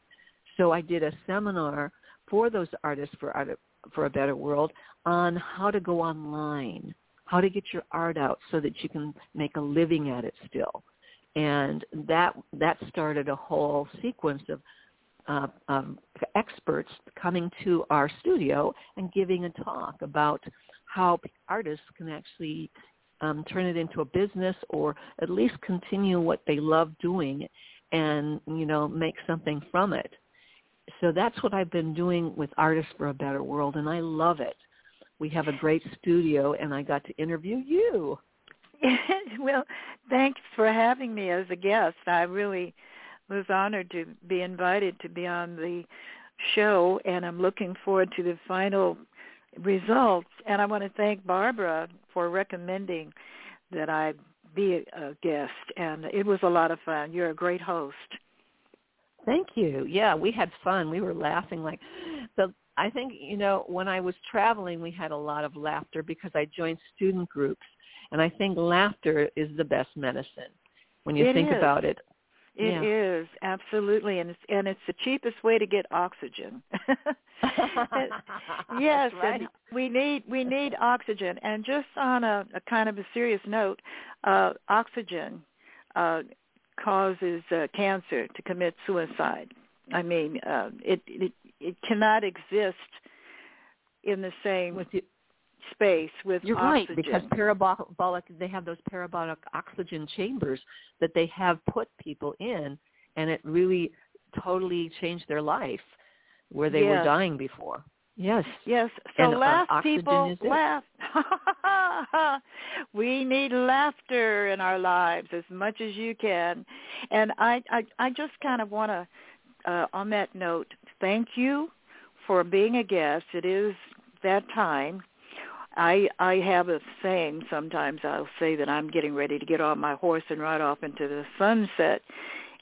So I did a seminar for those artists for art, for a better world on how to go online, how to get your art out so that you can make a living at it still. And that that started a whole sequence of uh, um, experts coming to our studio and giving a talk about how artists can actually um, turn it into a business or at least continue what they love doing and you know make something from it so that's what I've been doing with Artists for a Better World, and I love it. We have a great studio, and I got to interview you. [laughs] well, thanks for having me as a guest. I really was honored to be invited to be on the show, and I'm looking forward to the final results. And I want to thank Barbara for recommending that I be a guest, and it was a lot of fun. You're a great host. Thank you. Yeah, we had fun. We were laughing like the I think, you know, when I was traveling, we had a lot of laughter because I joined student groups and I think laughter is the best medicine when you it think is. about it. It yeah. is absolutely, and it's and it's the cheapest way to get oxygen. [laughs] [laughs] yes, right. and we need we need oxygen, and just on a, a kind of a serious note, uh, oxygen uh, causes uh, cancer to commit suicide. I mean, uh, it, it it cannot exist in the same with the, space with You're oxygen. right because parabolic they have those parabolic oxygen chambers that they have put people in and it really totally changed their life where they yes. were dying before. Yes. Yes. So and, uh, laugh, oxygen people. Laugh. [laughs] we need laughter in our lives as much as you can. And I, I, I just kind of want to, uh, on that note, thank you for being a guest. It is that time. I I have a saying sometimes I'll say that I'm getting ready to get on my horse and ride off into the sunset.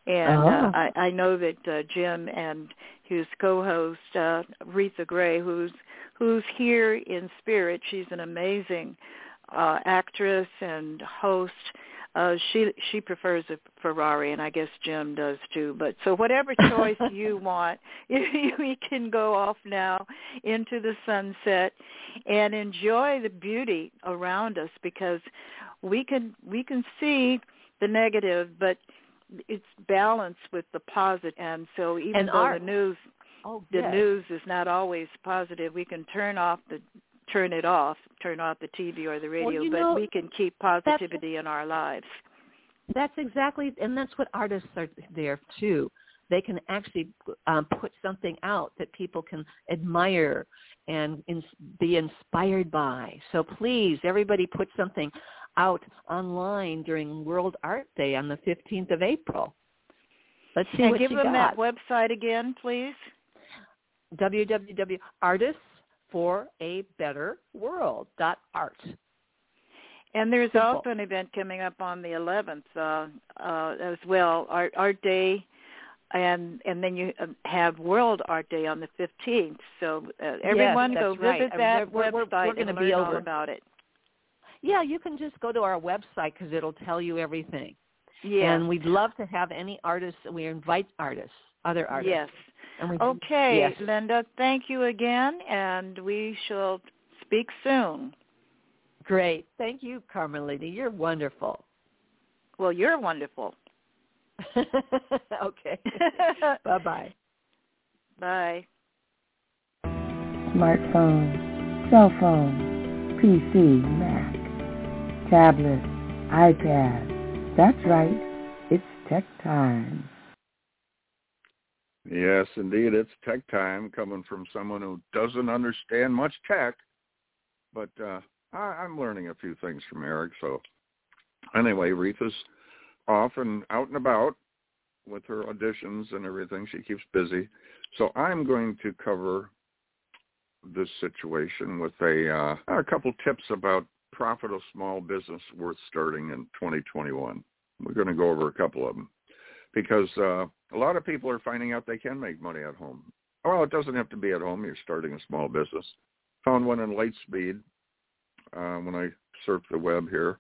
And uh, Oh. I, I know that uh, Jim and his co-host uh, Reatha Grey, who's who's here in spirit, she's an amazing uh, actress and host. Uh, she she prefers a Ferrari, and I guess Jim does too. But so whatever choice [laughs] you want, [laughs] we can go off now into the sunset and enjoy the beauty around us because we can we can see the negative, but it's balanced with the positive. And so even And though the news Oh, the yes. news is not always positive, we can turn off the turn it off, turn off the TV or the radio, you but know, we can keep positivity in our lives. That's exactly, and that's what artists are there too. They can actually um, put something out that people can admire and ins- be inspired by. So please, everybody, put something out online during World Art Day on the 15th of April. Let's see and what give you them got. that website again, please. www.artists4a.better.world.art. And there's Simple. also an event coming up on the 11th uh, uh, as well, Art, Art Day, and and then you uh, have World Art Day on the 15th. So uh, everyone Yes, go right. visit that we're- we're- website we're gonna and be learn all over. about it. Yeah, you can just go to our website because it'll tell you everything. Yeah. And we'd love to have any artists. We invite artists, other artists. Yes. And Okay, Yes. Lynda, thank you again, and we shall speak soon. Great. Thank you, Carmelita. You're wonderful. Well, you're wonderful. [laughs] okay. [laughs] Bye-bye. Bye. smartphone, cell phone, PC, Mac, tablet, iPad. That's right. It's tech time. Yes, indeed, it's tech time coming from someone who doesn't understand much tech, but uh, I, I'm learning a few things from Eric. So anyway, Reatha's off and out and about with her auditions and everything. She keeps busy. So I'm going to cover this situation with a uh, a couple tips about profitable small business worth starting in 2021. We're going to go over a couple of them because uh, a lot of people are finding out they can make money at home. Well, it doesn't have to be at home. You're starting a small business. Found one in Lightspeed uh, when I surfed the web here.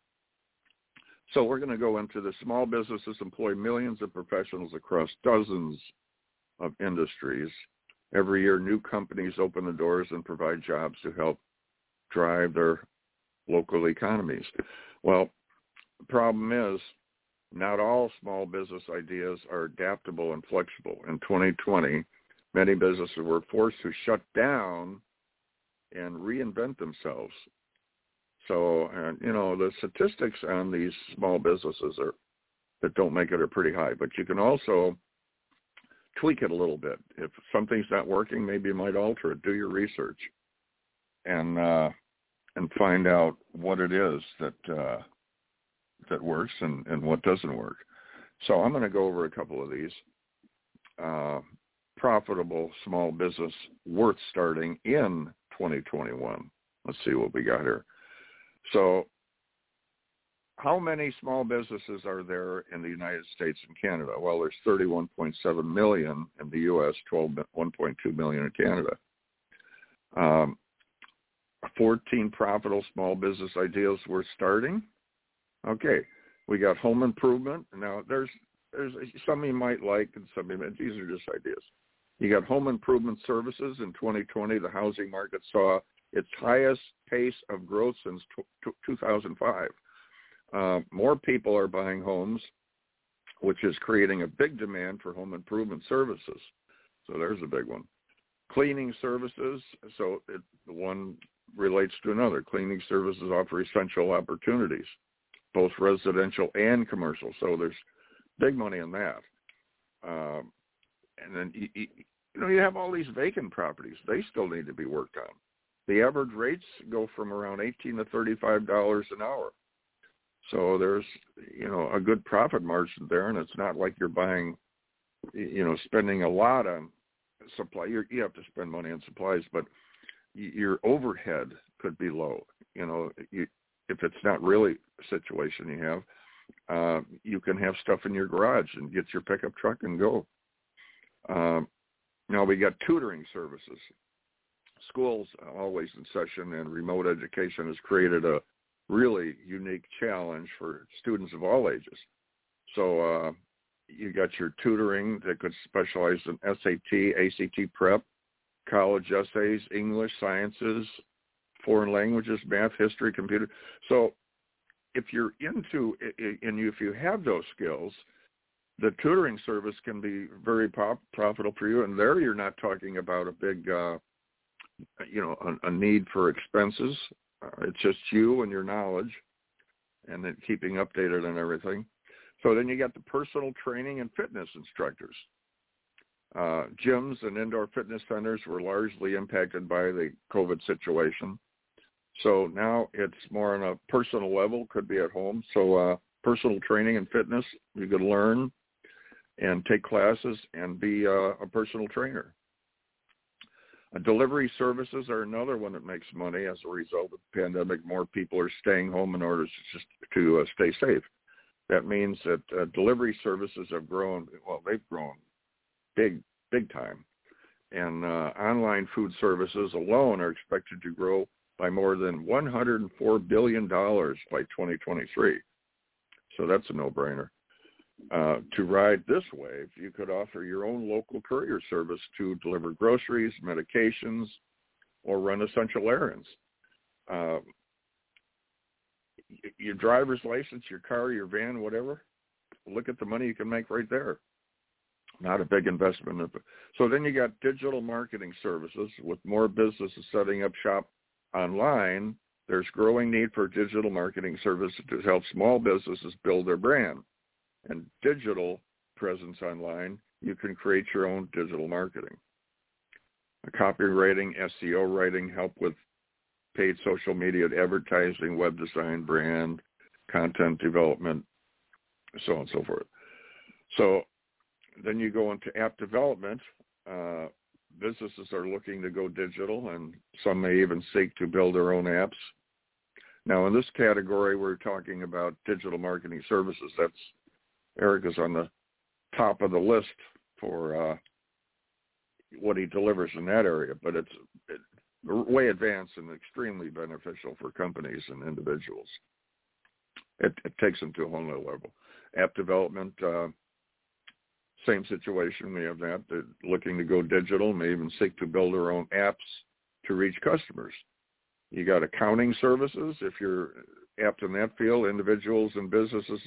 So we're going to go into the small businesses employ millions of professionals across dozens of industries. Every year, new companies open the doors and provide jobs to help drive their local economies. Well, the problem is not all small business ideas are adaptable and flexible. In 2020, many businesses were forced to shut down and reinvent themselves. So, and you know, the statistics on these small businesses are that don't make it are pretty high. But you can also tweak it a little bit. If something's not working, maybe you might alter it. Do your research and uh, and find out what it is that uh, that works and, and what doesn't work. So I'm going to go over a couple of these. Uh, profitable small business worth starting in 2021. Let's see what we got here. So how many small businesses are there in the United States and Canada? Well, there's 31.7 million in the U.S., 12, 1.2 million in Canada. Um, 14 profitable small business ideas worth starting. Okay, we got home improvement. Now, there's there's some you might like and some you might, these are just ideas. You got home improvement services in 2020. The housing market saw its highest pace of growth since t- t- 2005. Uh, more people are buying homes which is creating a big demand for home improvement services. So there's a big one. Cleaning services, so it, one relates to another. Cleaning services offer essential opportunities, both residential and commercial. So there's big money in that. Um, and then you, you, know you have all these vacant properties; they still need to be worked on. The average rates go from around eighteen to thirty-five dollars an hour. So there's you know a good profit margin there, and it's not like you're buying, you know, spending a lot on supply. You're, you have to spend money on supplies, but your overhead could be low. You know, you, if it's not really a situation you have, uh, you can have stuff in your garage and get your pickup truck and go. Um, now we got tutoring services. Schools always in session and remote education has created a really unique challenge for students of all ages. So uh, you got your tutoring that could specialize in SAT, ACT prep, college essays, English, sciences, foreign languages, math, history, computer. So if you're into and if you have those skills, the tutoring service can be very pop, profitable for you. And there, you're not talking about a big, uh, you know, a, a need for expenses. Uh, it's just you and your knowledge, and then keeping updated on everything. So then you got the personal training and fitness instructors. Uh, gyms and indoor fitness centers were largely impacted by the COVID situation. So now it's more on a personal level, could be at home. So uh, personal training and fitness, you could learn and take classes and be uh, a personal trainer. Uh, delivery services are another one that makes money as a result of the pandemic. More people are staying home in order to just to uh, stay safe. That means that uh, delivery services have grown. Well, they've grown big, big time, and uh, online food services alone are expected to grow by more than 104 billion dollars by 2023. So that's a no-brainer. Uh, to ride this wave, you could offer your own local courier service to deliver groceries, medications, or run essential errands. Uh, your driver's license, your car, your van, whatever, look at the money you can make right there. Not a big investment. So then you got digital marketing services with more businesses setting up shop online. There's growing need for digital marketing services to help small businesses build their brand and digital presence online, you can create your own digital marketing. Copywriting, SEO writing, help with paid social media advertising, web design, brand, content development, so on and so forth. So then you go into app development. Uh, businesses are looking to go digital, and some may even seek to build their own apps. Now, in this category, we're talking about digital marketing services. That's Eric is on the top of the list for uh, what he delivers in that area, but it's it, way advanced and extremely beneficial for companies and individuals. It, it takes them to a whole new level. App development, uh, same situation. We have that. They're looking to go digital, may even seek to build their own apps to reach customers. You got accounting services. If you're apt in that field, individuals and businesses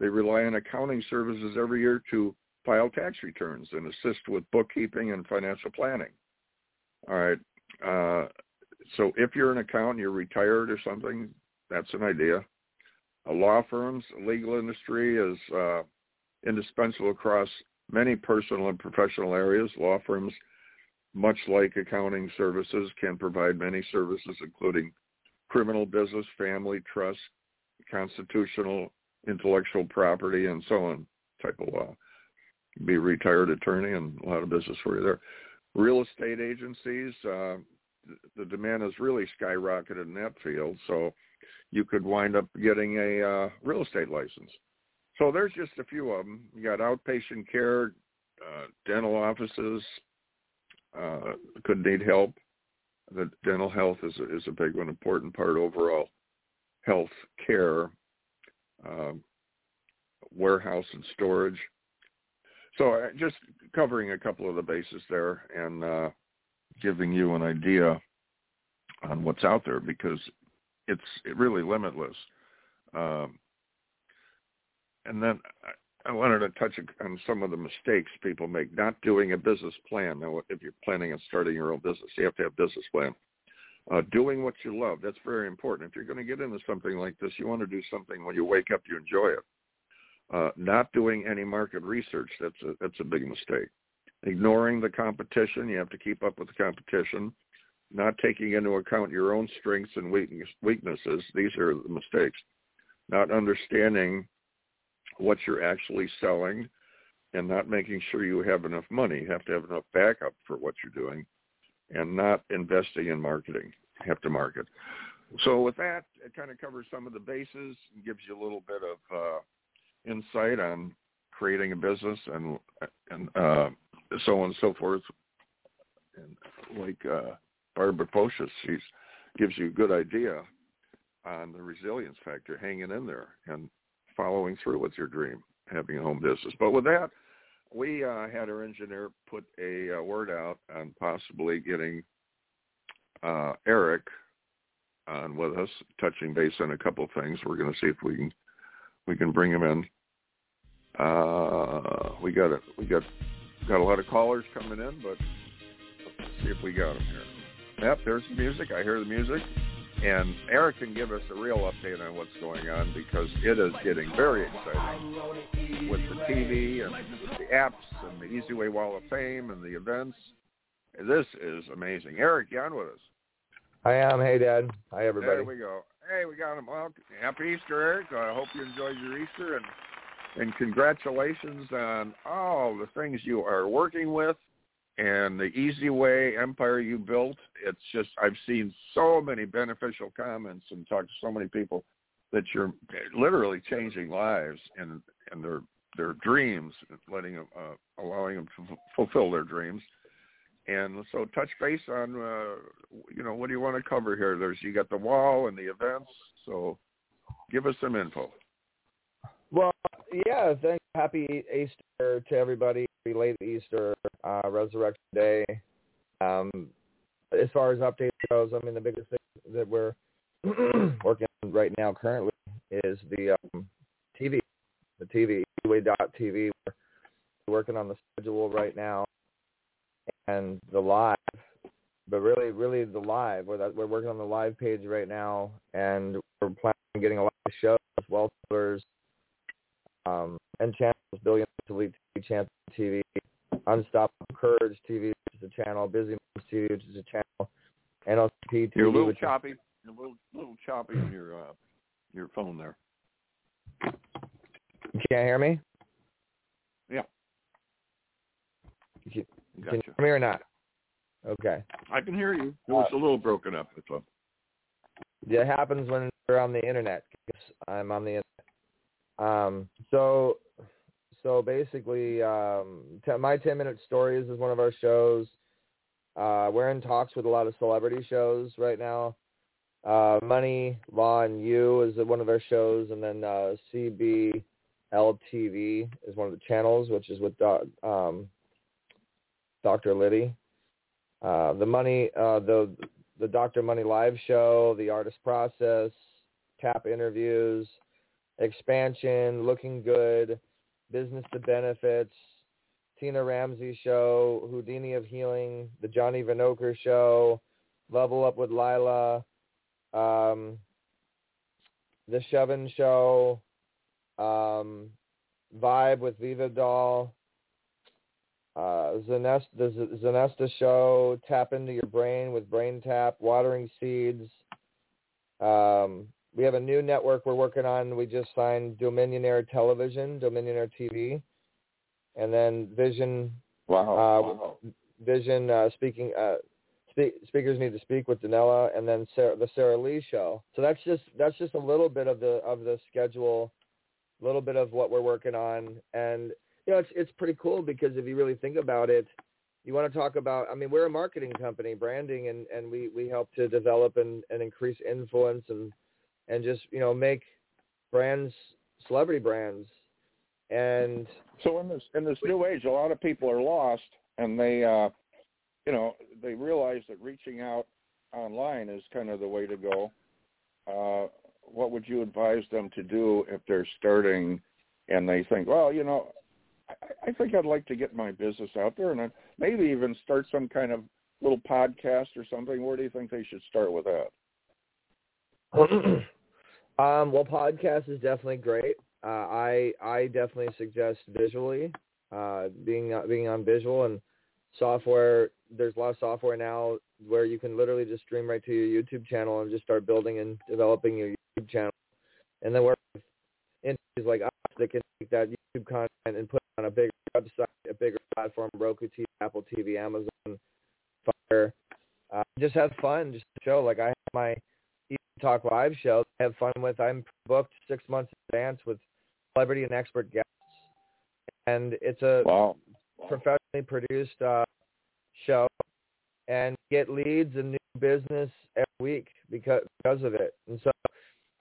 they rely on accounting services every year to file tax returns and assist with bookkeeping and financial planning. All right. Uh, so if you're an accountant, you're retired or something, that's an idea. Law firms, legal industry is uh, indispensable across many personal and professional areas. Law firms, much like accounting services, can provide many services, including criminal business, family, trust, constitutional intellectual property and so on type of law. Be a retired attorney and a lot of business for you there. Real estate agencies, uh, the demand has really skyrocketed in that field, so you could wind up getting a uh, real estate license. So there's just a few of them. You got outpatient care, uh, dental offices uh, could need help. The dental health is a, is a big one, important part overall health care um, warehouse and storage. So uh, just covering a couple of the bases there and uh, giving you an idea on what's out there because it's really limitless. Um, and then I wanted to touch on some of the mistakes people make. Not doing a business plan. Now, if you're planning on starting your own business, you have to have a business plan. Uh, doing what you love, that's very important. If you're going to get into something like this, you want to do something when you wake up, you enjoy it. Uh, not doing any market research, that's a, that's a big mistake. Ignoring the competition, you have to keep up with the competition. Not taking into account your own strengths and weaknesses, these are the mistakes. Not understanding what you're actually selling and not making sure you have enough money. You have to have enough backup for what you're doing and not investing in marketing. You have to market. So with that, it kind of covers some of the bases and gives you a little bit of uh, insight on creating a business and and uh, so on and so forth. And like uh, Barbara Pocius, she gives you a good idea on the resilience factor, hanging in there and following through with your dream, having a home business. But with that, we uh, had our engineer put a uh, word out on possibly getting uh, Eric on with us, touching base on a couple of things. We're going to see if we can we can bring him in. Uh, we got a, we got got a lot of callers coming in, but let's see if we got him here. Yep, there's the music. I hear the music. And Eric can give us a real update on what's going on because it is getting very exciting with the TV and the apps and the EzWay Wall of Fame and the events. This is amazing. Eric, you on with us? I am. Hey, Dad. Hi, everybody. There we go. Hey, we got him. Well, happy Easter, Eric. I hope you enjoyed your Easter and and congratulations on all the things you are working with and the EzWay empire you built it's just i've seen so many beneficial comments and talked to so many people that you're literally changing lives and and their their dreams letting them uh, allowing them to f- fulfill their dreams. And so touch base on uh, you know what do you want to cover here? There's you got the wall and the events so give us some info. Well yeah thanks happy easter to everybody late Easter, uh, Resurrection Day. Um, as far as updates goes, I mean the biggest thing that we're [clears throat] working on right now currently is the um, TV, the TV, TV. We're working on the schedule right now and the live, but really, really the live. We're that, we're working on the live page right now, and we're planning on getting a lot of shows, well um, and channels, billion elite TV Unstoppable Courage TV, which is a channel, Busy Moms TV, which is a channel, NLP TV. You're a little choppy. A little, little choppy on your uh, your phone there. You can't hear me? Yeah. You can, gotcha. can you hear me or not? Okay. I can hear you. It was uh, a little broken up. That's all. It happens when we're on the internet. I'm on the internet. Um, so so basically, um, my 10 minute stories is one of our shows. Uh, we're in talks with a lot of celebrity shows right now. Uh, Money, Law, and You is one of our shows, and then uh, CBLTV is one of the channels, which is with um, Dr. Liddy. Uh, the Money, uh, the the Dr. Money live show, the Artist Process, Tap interviews, Expansion, Looking Good, Business to Benefits, Tina Ramsey Show, Houdini of Healing, The Johnny Vinokur Show, Level Up with Lila, um, The Shovin Show, um, Vibe with Viva Doll, uh, Zanesta, the Zanesta Show, Tap Into Your Brain with BrainTap, Watering Seeds, um, we have a new network we're working on. We just signed Dominionaire Television, Dominionaire TV, and then Vision. Wow. Uh, wow. Vision uh, speaking. Uh, spe- speakers need to speak with Danella, and then Sarah, the Sarah Lee show. So that's just that's just a little bit of the of the schedule, a little bit of what we're working on, and you know it's it's pretty cool because if you really think about it, you want to talk about i mean we're a marketing company branding and and we we help to develop and and increase influence and and just you know make brands celebrity brands and so in this in this new age a lot of people are lost and they uh you know they realize that reaching out online is kind of the way to go uh what would you advise them to do if they're starting and they think, well, you know, I, I think I'd like to get my business out there, and maybe even start some kind of little podcast or something. Where do you think they should start with that? [clears throat] um, well, podcast is definitely great. Uh, I I definitely suggest visually uh, being uh, being on visual and software. There's a lot of software now where you can literally just stream right to your YouTube channel and just start building and developing your YouTube channel, and then work with entities like us that can take that YouTube content and put it on a bigger website, a bigger platform, Roku TV, Apple TV, Amazon, Fire. Uh, just have fun, just show. Like I have my Talk Live show. I have fun with. I'm booked six months in advance with celebrity and expert guests, and it's a wow. professionally produced uh, show, and get leads and new business every week because because of it. And so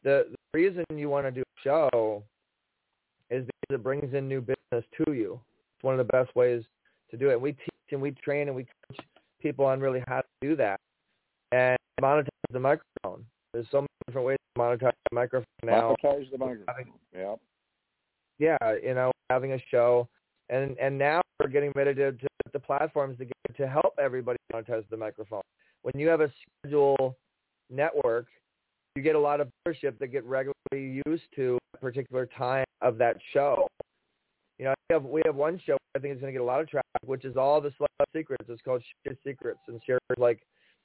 the, the reason you want to do a show is because it brings in new business to you. It's one of the best ways to do it. We teach and we train and we coach people on really how to do that and monetize the microphone. There's so many different ways to monetize the microphone now. Monetize the microphone. Yeah. Yeah, you know, having a show, and and now we're getting ready to, to the platforms to get to help everybody monetize the microphone. When you have a schedule network, you get a lot of viewership that get regularly used to a particular time of that show. You know, we have we have one show I think is going to get a lot of traffic, which is all the celeb secrets. It's called Shit Secrets, and Cher's like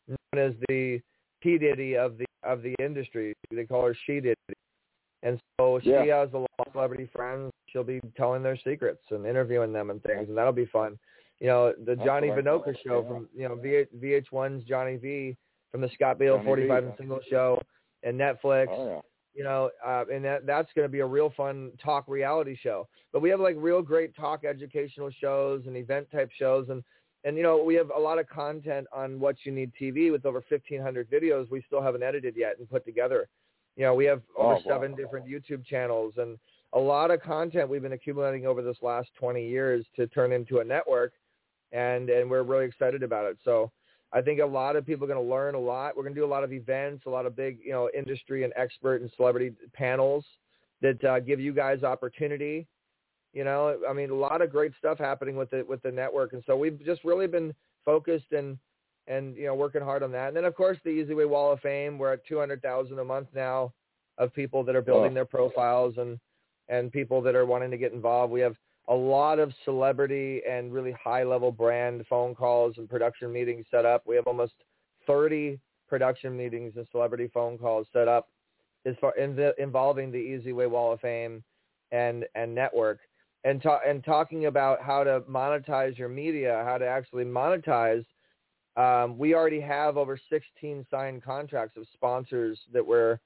known as the P Diddy of the of the industry. They call her She Diddy, and so she yeah. has a lot of celebrity friends. She'll be telling their secrets and interviewing them and things, and that'll be fun. You know, the That's Johnny. Venokur show from you know VH, VH1's Johnny V from the Scott Baio Johnny 45 V. and single show and Netflix. Oh yeah. You know, uh, and that that's going to be a real fun talk reality show. But we have like real great talk educational shows and event type shows, and and you know we have a lot of content on what you need TV with over 1,500 videos. We still haven't edited yet and put together. You know, we have over Oh, wow. seven different YouTube channels and a lot of content we've been accumulating over this last 20 years to turn into a network, and and we're really excited about it. So I think a lot of people are going to learn a lot. We're going to do a lot of events, a lot of big, you know, industry and expert and celebrity panels that uh, give you guys opportunity. You know, I mean, a lot of great stuff happening with the with the network, and so we've just really been focused and and you know working hard on that. And then of course the EzWay Wall of Fame, we're at two hundred thousand a month now of people that are building their profiles and and people that are wanting to get involved. We have a lot of celebrity and really high level brand phone calls and production meetings set up. We have almost 30 production meetings and celebrity phone calls set up as far in the, involving the EzWay Wall of Fame and and network and ta- and talking about how to monetize your media, how to actually monetize. Um, we already have over 16 signed contracts of sponsors that we're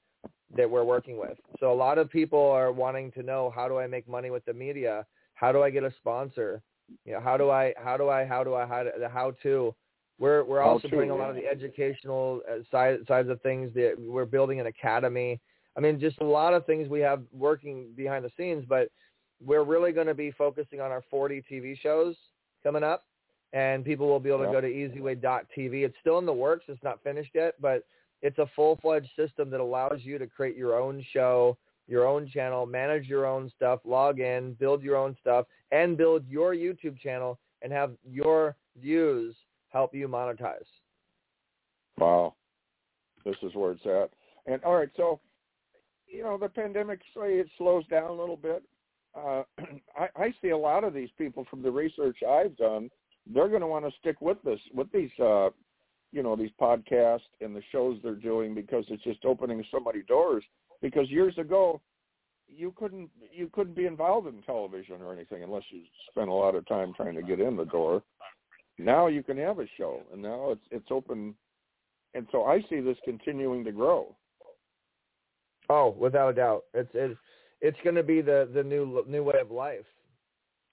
that we're working with. So a lot of people are wanting to know how do I make money with the media? How do I get a sponsor? You know, how do I how do I how do I how to, the how to we're we're How also to, a lot of the educational uh, side sides of things that we're building an academy. I mean, just a lot of things we have working behind the scenes, but we're really going to be focusing on our 40 TV shows coming up, and people will be able to Yeah. go to ezway.tv. It's still in the works; it's not finished yet, but it's a full-fledged system that allows you to create your own show, your own channel, manage your own stuff, log in, build your own stuff, and build your YouTube channel and have your views help you monetize. Wow. This is where it's at. And all right, so you know the pandemic, say it slows down a little bit. Uh, [clears throat] I, I see a lot of these people from the research I've done. They're going to want to stick with this, with these, uh, you know, these podcasts and the shows they're doing because it's just opening so many doors. Because years ago, you couldn't you couldn't be involved in television or anything unless you spent a lot of time trying to get in the door. Now you can have a show, and now it's it's open and so I see this continuing to grow. Oh, without a doubt, it's it's it's going to be the the new new way of life.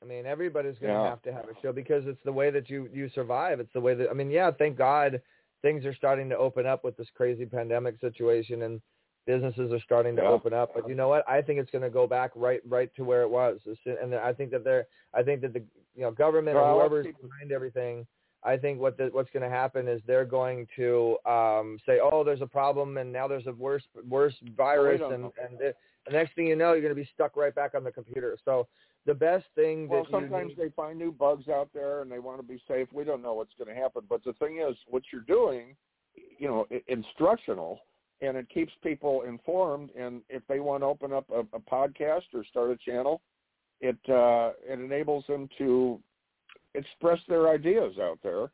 I mean, everybody's going to Yeah. have to have a show because it's the way that you you survive. It's the way that I mean, yeah, thank God things are starting to open up with this crazy pandemic situation and businesses are starting to Yeah. open up. But you know what? I think it's going to go back right right to where it was. And I think that they're I think that the you know government Well, or whoever's behind everything, I think what the, what's going to happen is they're going to um, say, "Oh, there's a problem, and now there's a worse worse virus, Oh, and and the next thing you know, you're going to be stuck right back on the computer." So the best thing Well, sometimes need- they find new bugs out there and they want to be safe. We don't know what's going to happen, but the thing is, what you're doing, you know, instructional, and it keeps people informed. And if they want to open up a, a podcast or start a channel, it uh, it enables them to express their ideas out there,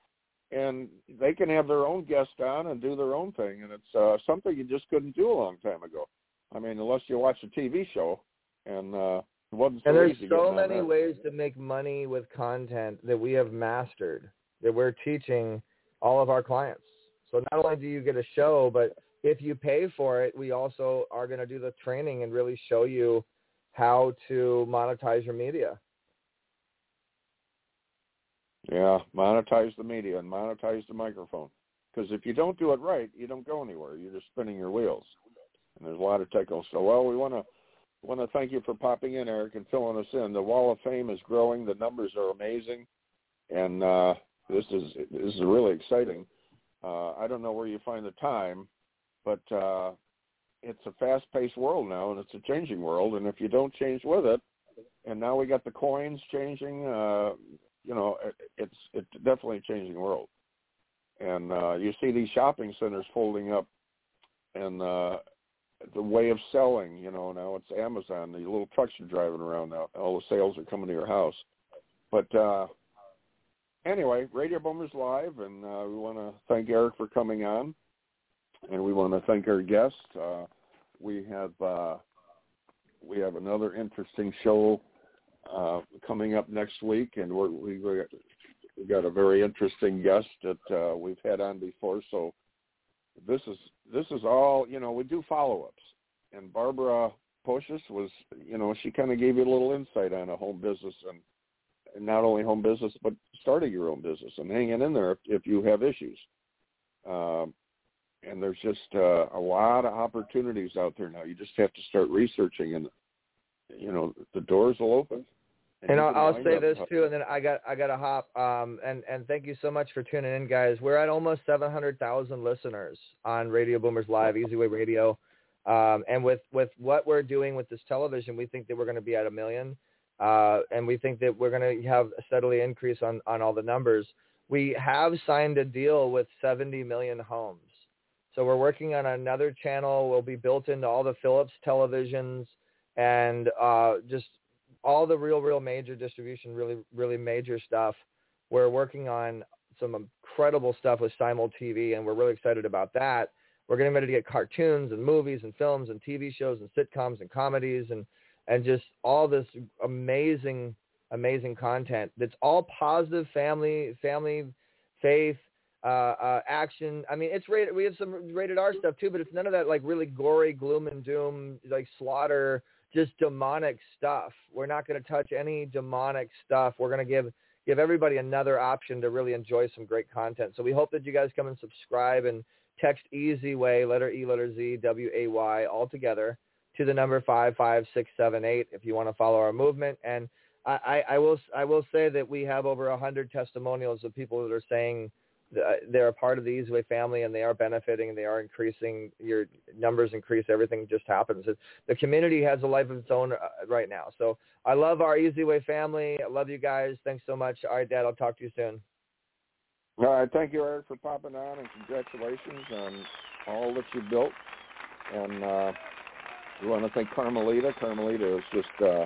and they can have their own guest on and do their own thing. And it's uh, something you just couldn't do a long time ago. I mean, unless you watch a TV show, and uh, it wasn't so and there's so many ways to make money with content that we have mastered that we're teaching all of our clients. So not only do you get a show, but if you pay for it, we also are going to do the training and really show you how to monetize your media. Yeah, monetize the media and monetize the microphone. Because if you don't do it right, you don't go anywhere. You're just spinning your wheels. And there's a lot of technical. So, well, we want to want to thank you for popping in, Eric, and filling us in. The Wall of Fame is growing. The numbers are amazing, and uh, this is this is really exciting. Uh, I don't know where you find the time, but uh, it's a fast-paced world now, and it's a changing world. And if you don't change with it, and now we got the coins changing, uh, you know, it, it's it's definitely a changing world. And uh, you see these shopping centers folding up, and uh, the way of selling, you know, now it's Amazon. The little trucks are driving around now. All the sales are coming to your house. But uh, anyway, Radio Boomers Live, and uh, we want to thank Eric for coming on, and we want to thank our guest. Uh, we have uh, we have another interesting show uh, coming up next week, and we're, we we got a very interesting guest that uh, we've had on before. So this is this is all you know. We do follow ups, and Barbara Pocius was you know she kind of gave you a little insight on a home business and, and not only home business but starting your own business and hanging in there if, if you have issues. Um, and there's just uh, a lot of opportunities out there now. You just have to start researching, and you know the doors will open. And you I'll, I'll say up- this too, and then I got I got to hop. Um, and and thank you so much for tuning in, guys. We're at almost seven hundred thousand listeners on Radio Boomers Live, EzWay Radio. Um, and with with what we're doing with this television, we think that we're going to be at a million. Uh, and we think that we're going to have a steadily increase on on all the numbers. We have signed a deal with 70 million homes. So we're working on another channel. Will be built into all the Philips televisions and uh, just all the real, real major distribution, really, really major stuff. We're working on some incredible stuff with Simul TV, and we're really excited about that. We're getting ready to get cartoons and movies and films and TV shows and sitcoms and comedies and and just all this amazing, amazing content that's all positive family, family, faith, uh, uh, action. I mean, it's rated. We have some rated R stuff too, but it's none of that like really gory, gloom and doom, like slaughter, just demonic stuff. We're not going to touch any demonic stuff. We're going to give give everybody another option to really enjoy some great content. So we hope that you guys come and subscribe and text EzWay, letter E, letter Z, W A Y, all together to the number five five six seven eight if you want to follow our movement. And I, I, I will I will say that we have over a hundred testimonials of people that are saying they're a part of the EzWay family and they are benefiting and they are increasing. Your numbers increase. Everything just happens. The community has a life of its own uh, right now. So I love our EzWay family. I love you guys. Thanks so much. All right, Dad. I'll talk to you soon. All right, thank you, Eric, for popping on, and congratulations on all that you built. And uh, we want to thank Carmelita. Carmelita is just uh,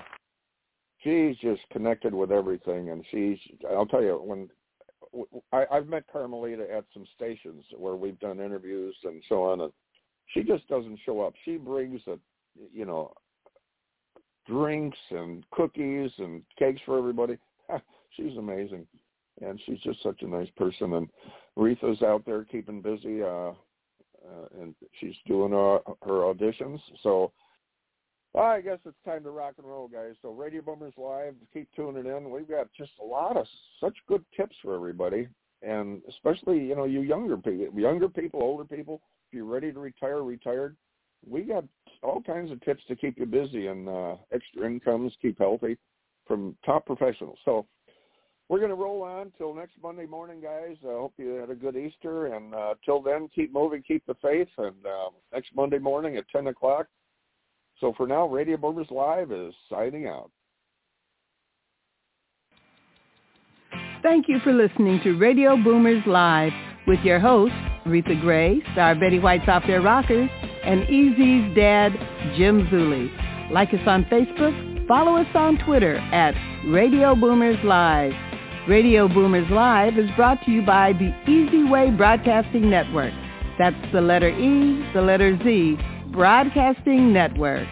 she's just connected with everything, and she's. I'll tell you when. I, I've met Carmelita at some stations where we've done interviews and so on, and she just doesn't show up. She brings a, you know, drinks and cookies and cakes for everybody. [laughs] She's amazing and she's just such a nice person. And Reatha's out there keeping busy, uh, uh, and she's doing her, her auditions. So I guess it's time to rock and roll, guys. So Radio Boomers Live, keep tuning in. We've got just a lot of such good tips for everybody, and especially you know you younger people, younger people, older people. If you're ready to retire, retired. We got all kinds of tips to keep you busy and uh, extra incomes, keep healthy from top professionals. So we're going to roll on till next Monday morning, guys. I hope you had a good Easter, and uh, till then, keep moving, keep the faith, and uh, next Monday morning at 10 o'clock. So for now, Radio Boomers Live is signing out. Thank you for listening to Radio Boomers Live with your hosts, Reatha Grey, Star Betty White's Off Their Rockers, and Easy's dad, Jim Zuley. Like us on Facebook, follow us on Twitter at Radio Boomers Live. Radio Boomers Live is brought to you by the EzWay Broadcasting Network. That's the letter E, the letter Z, Broadcasting Network.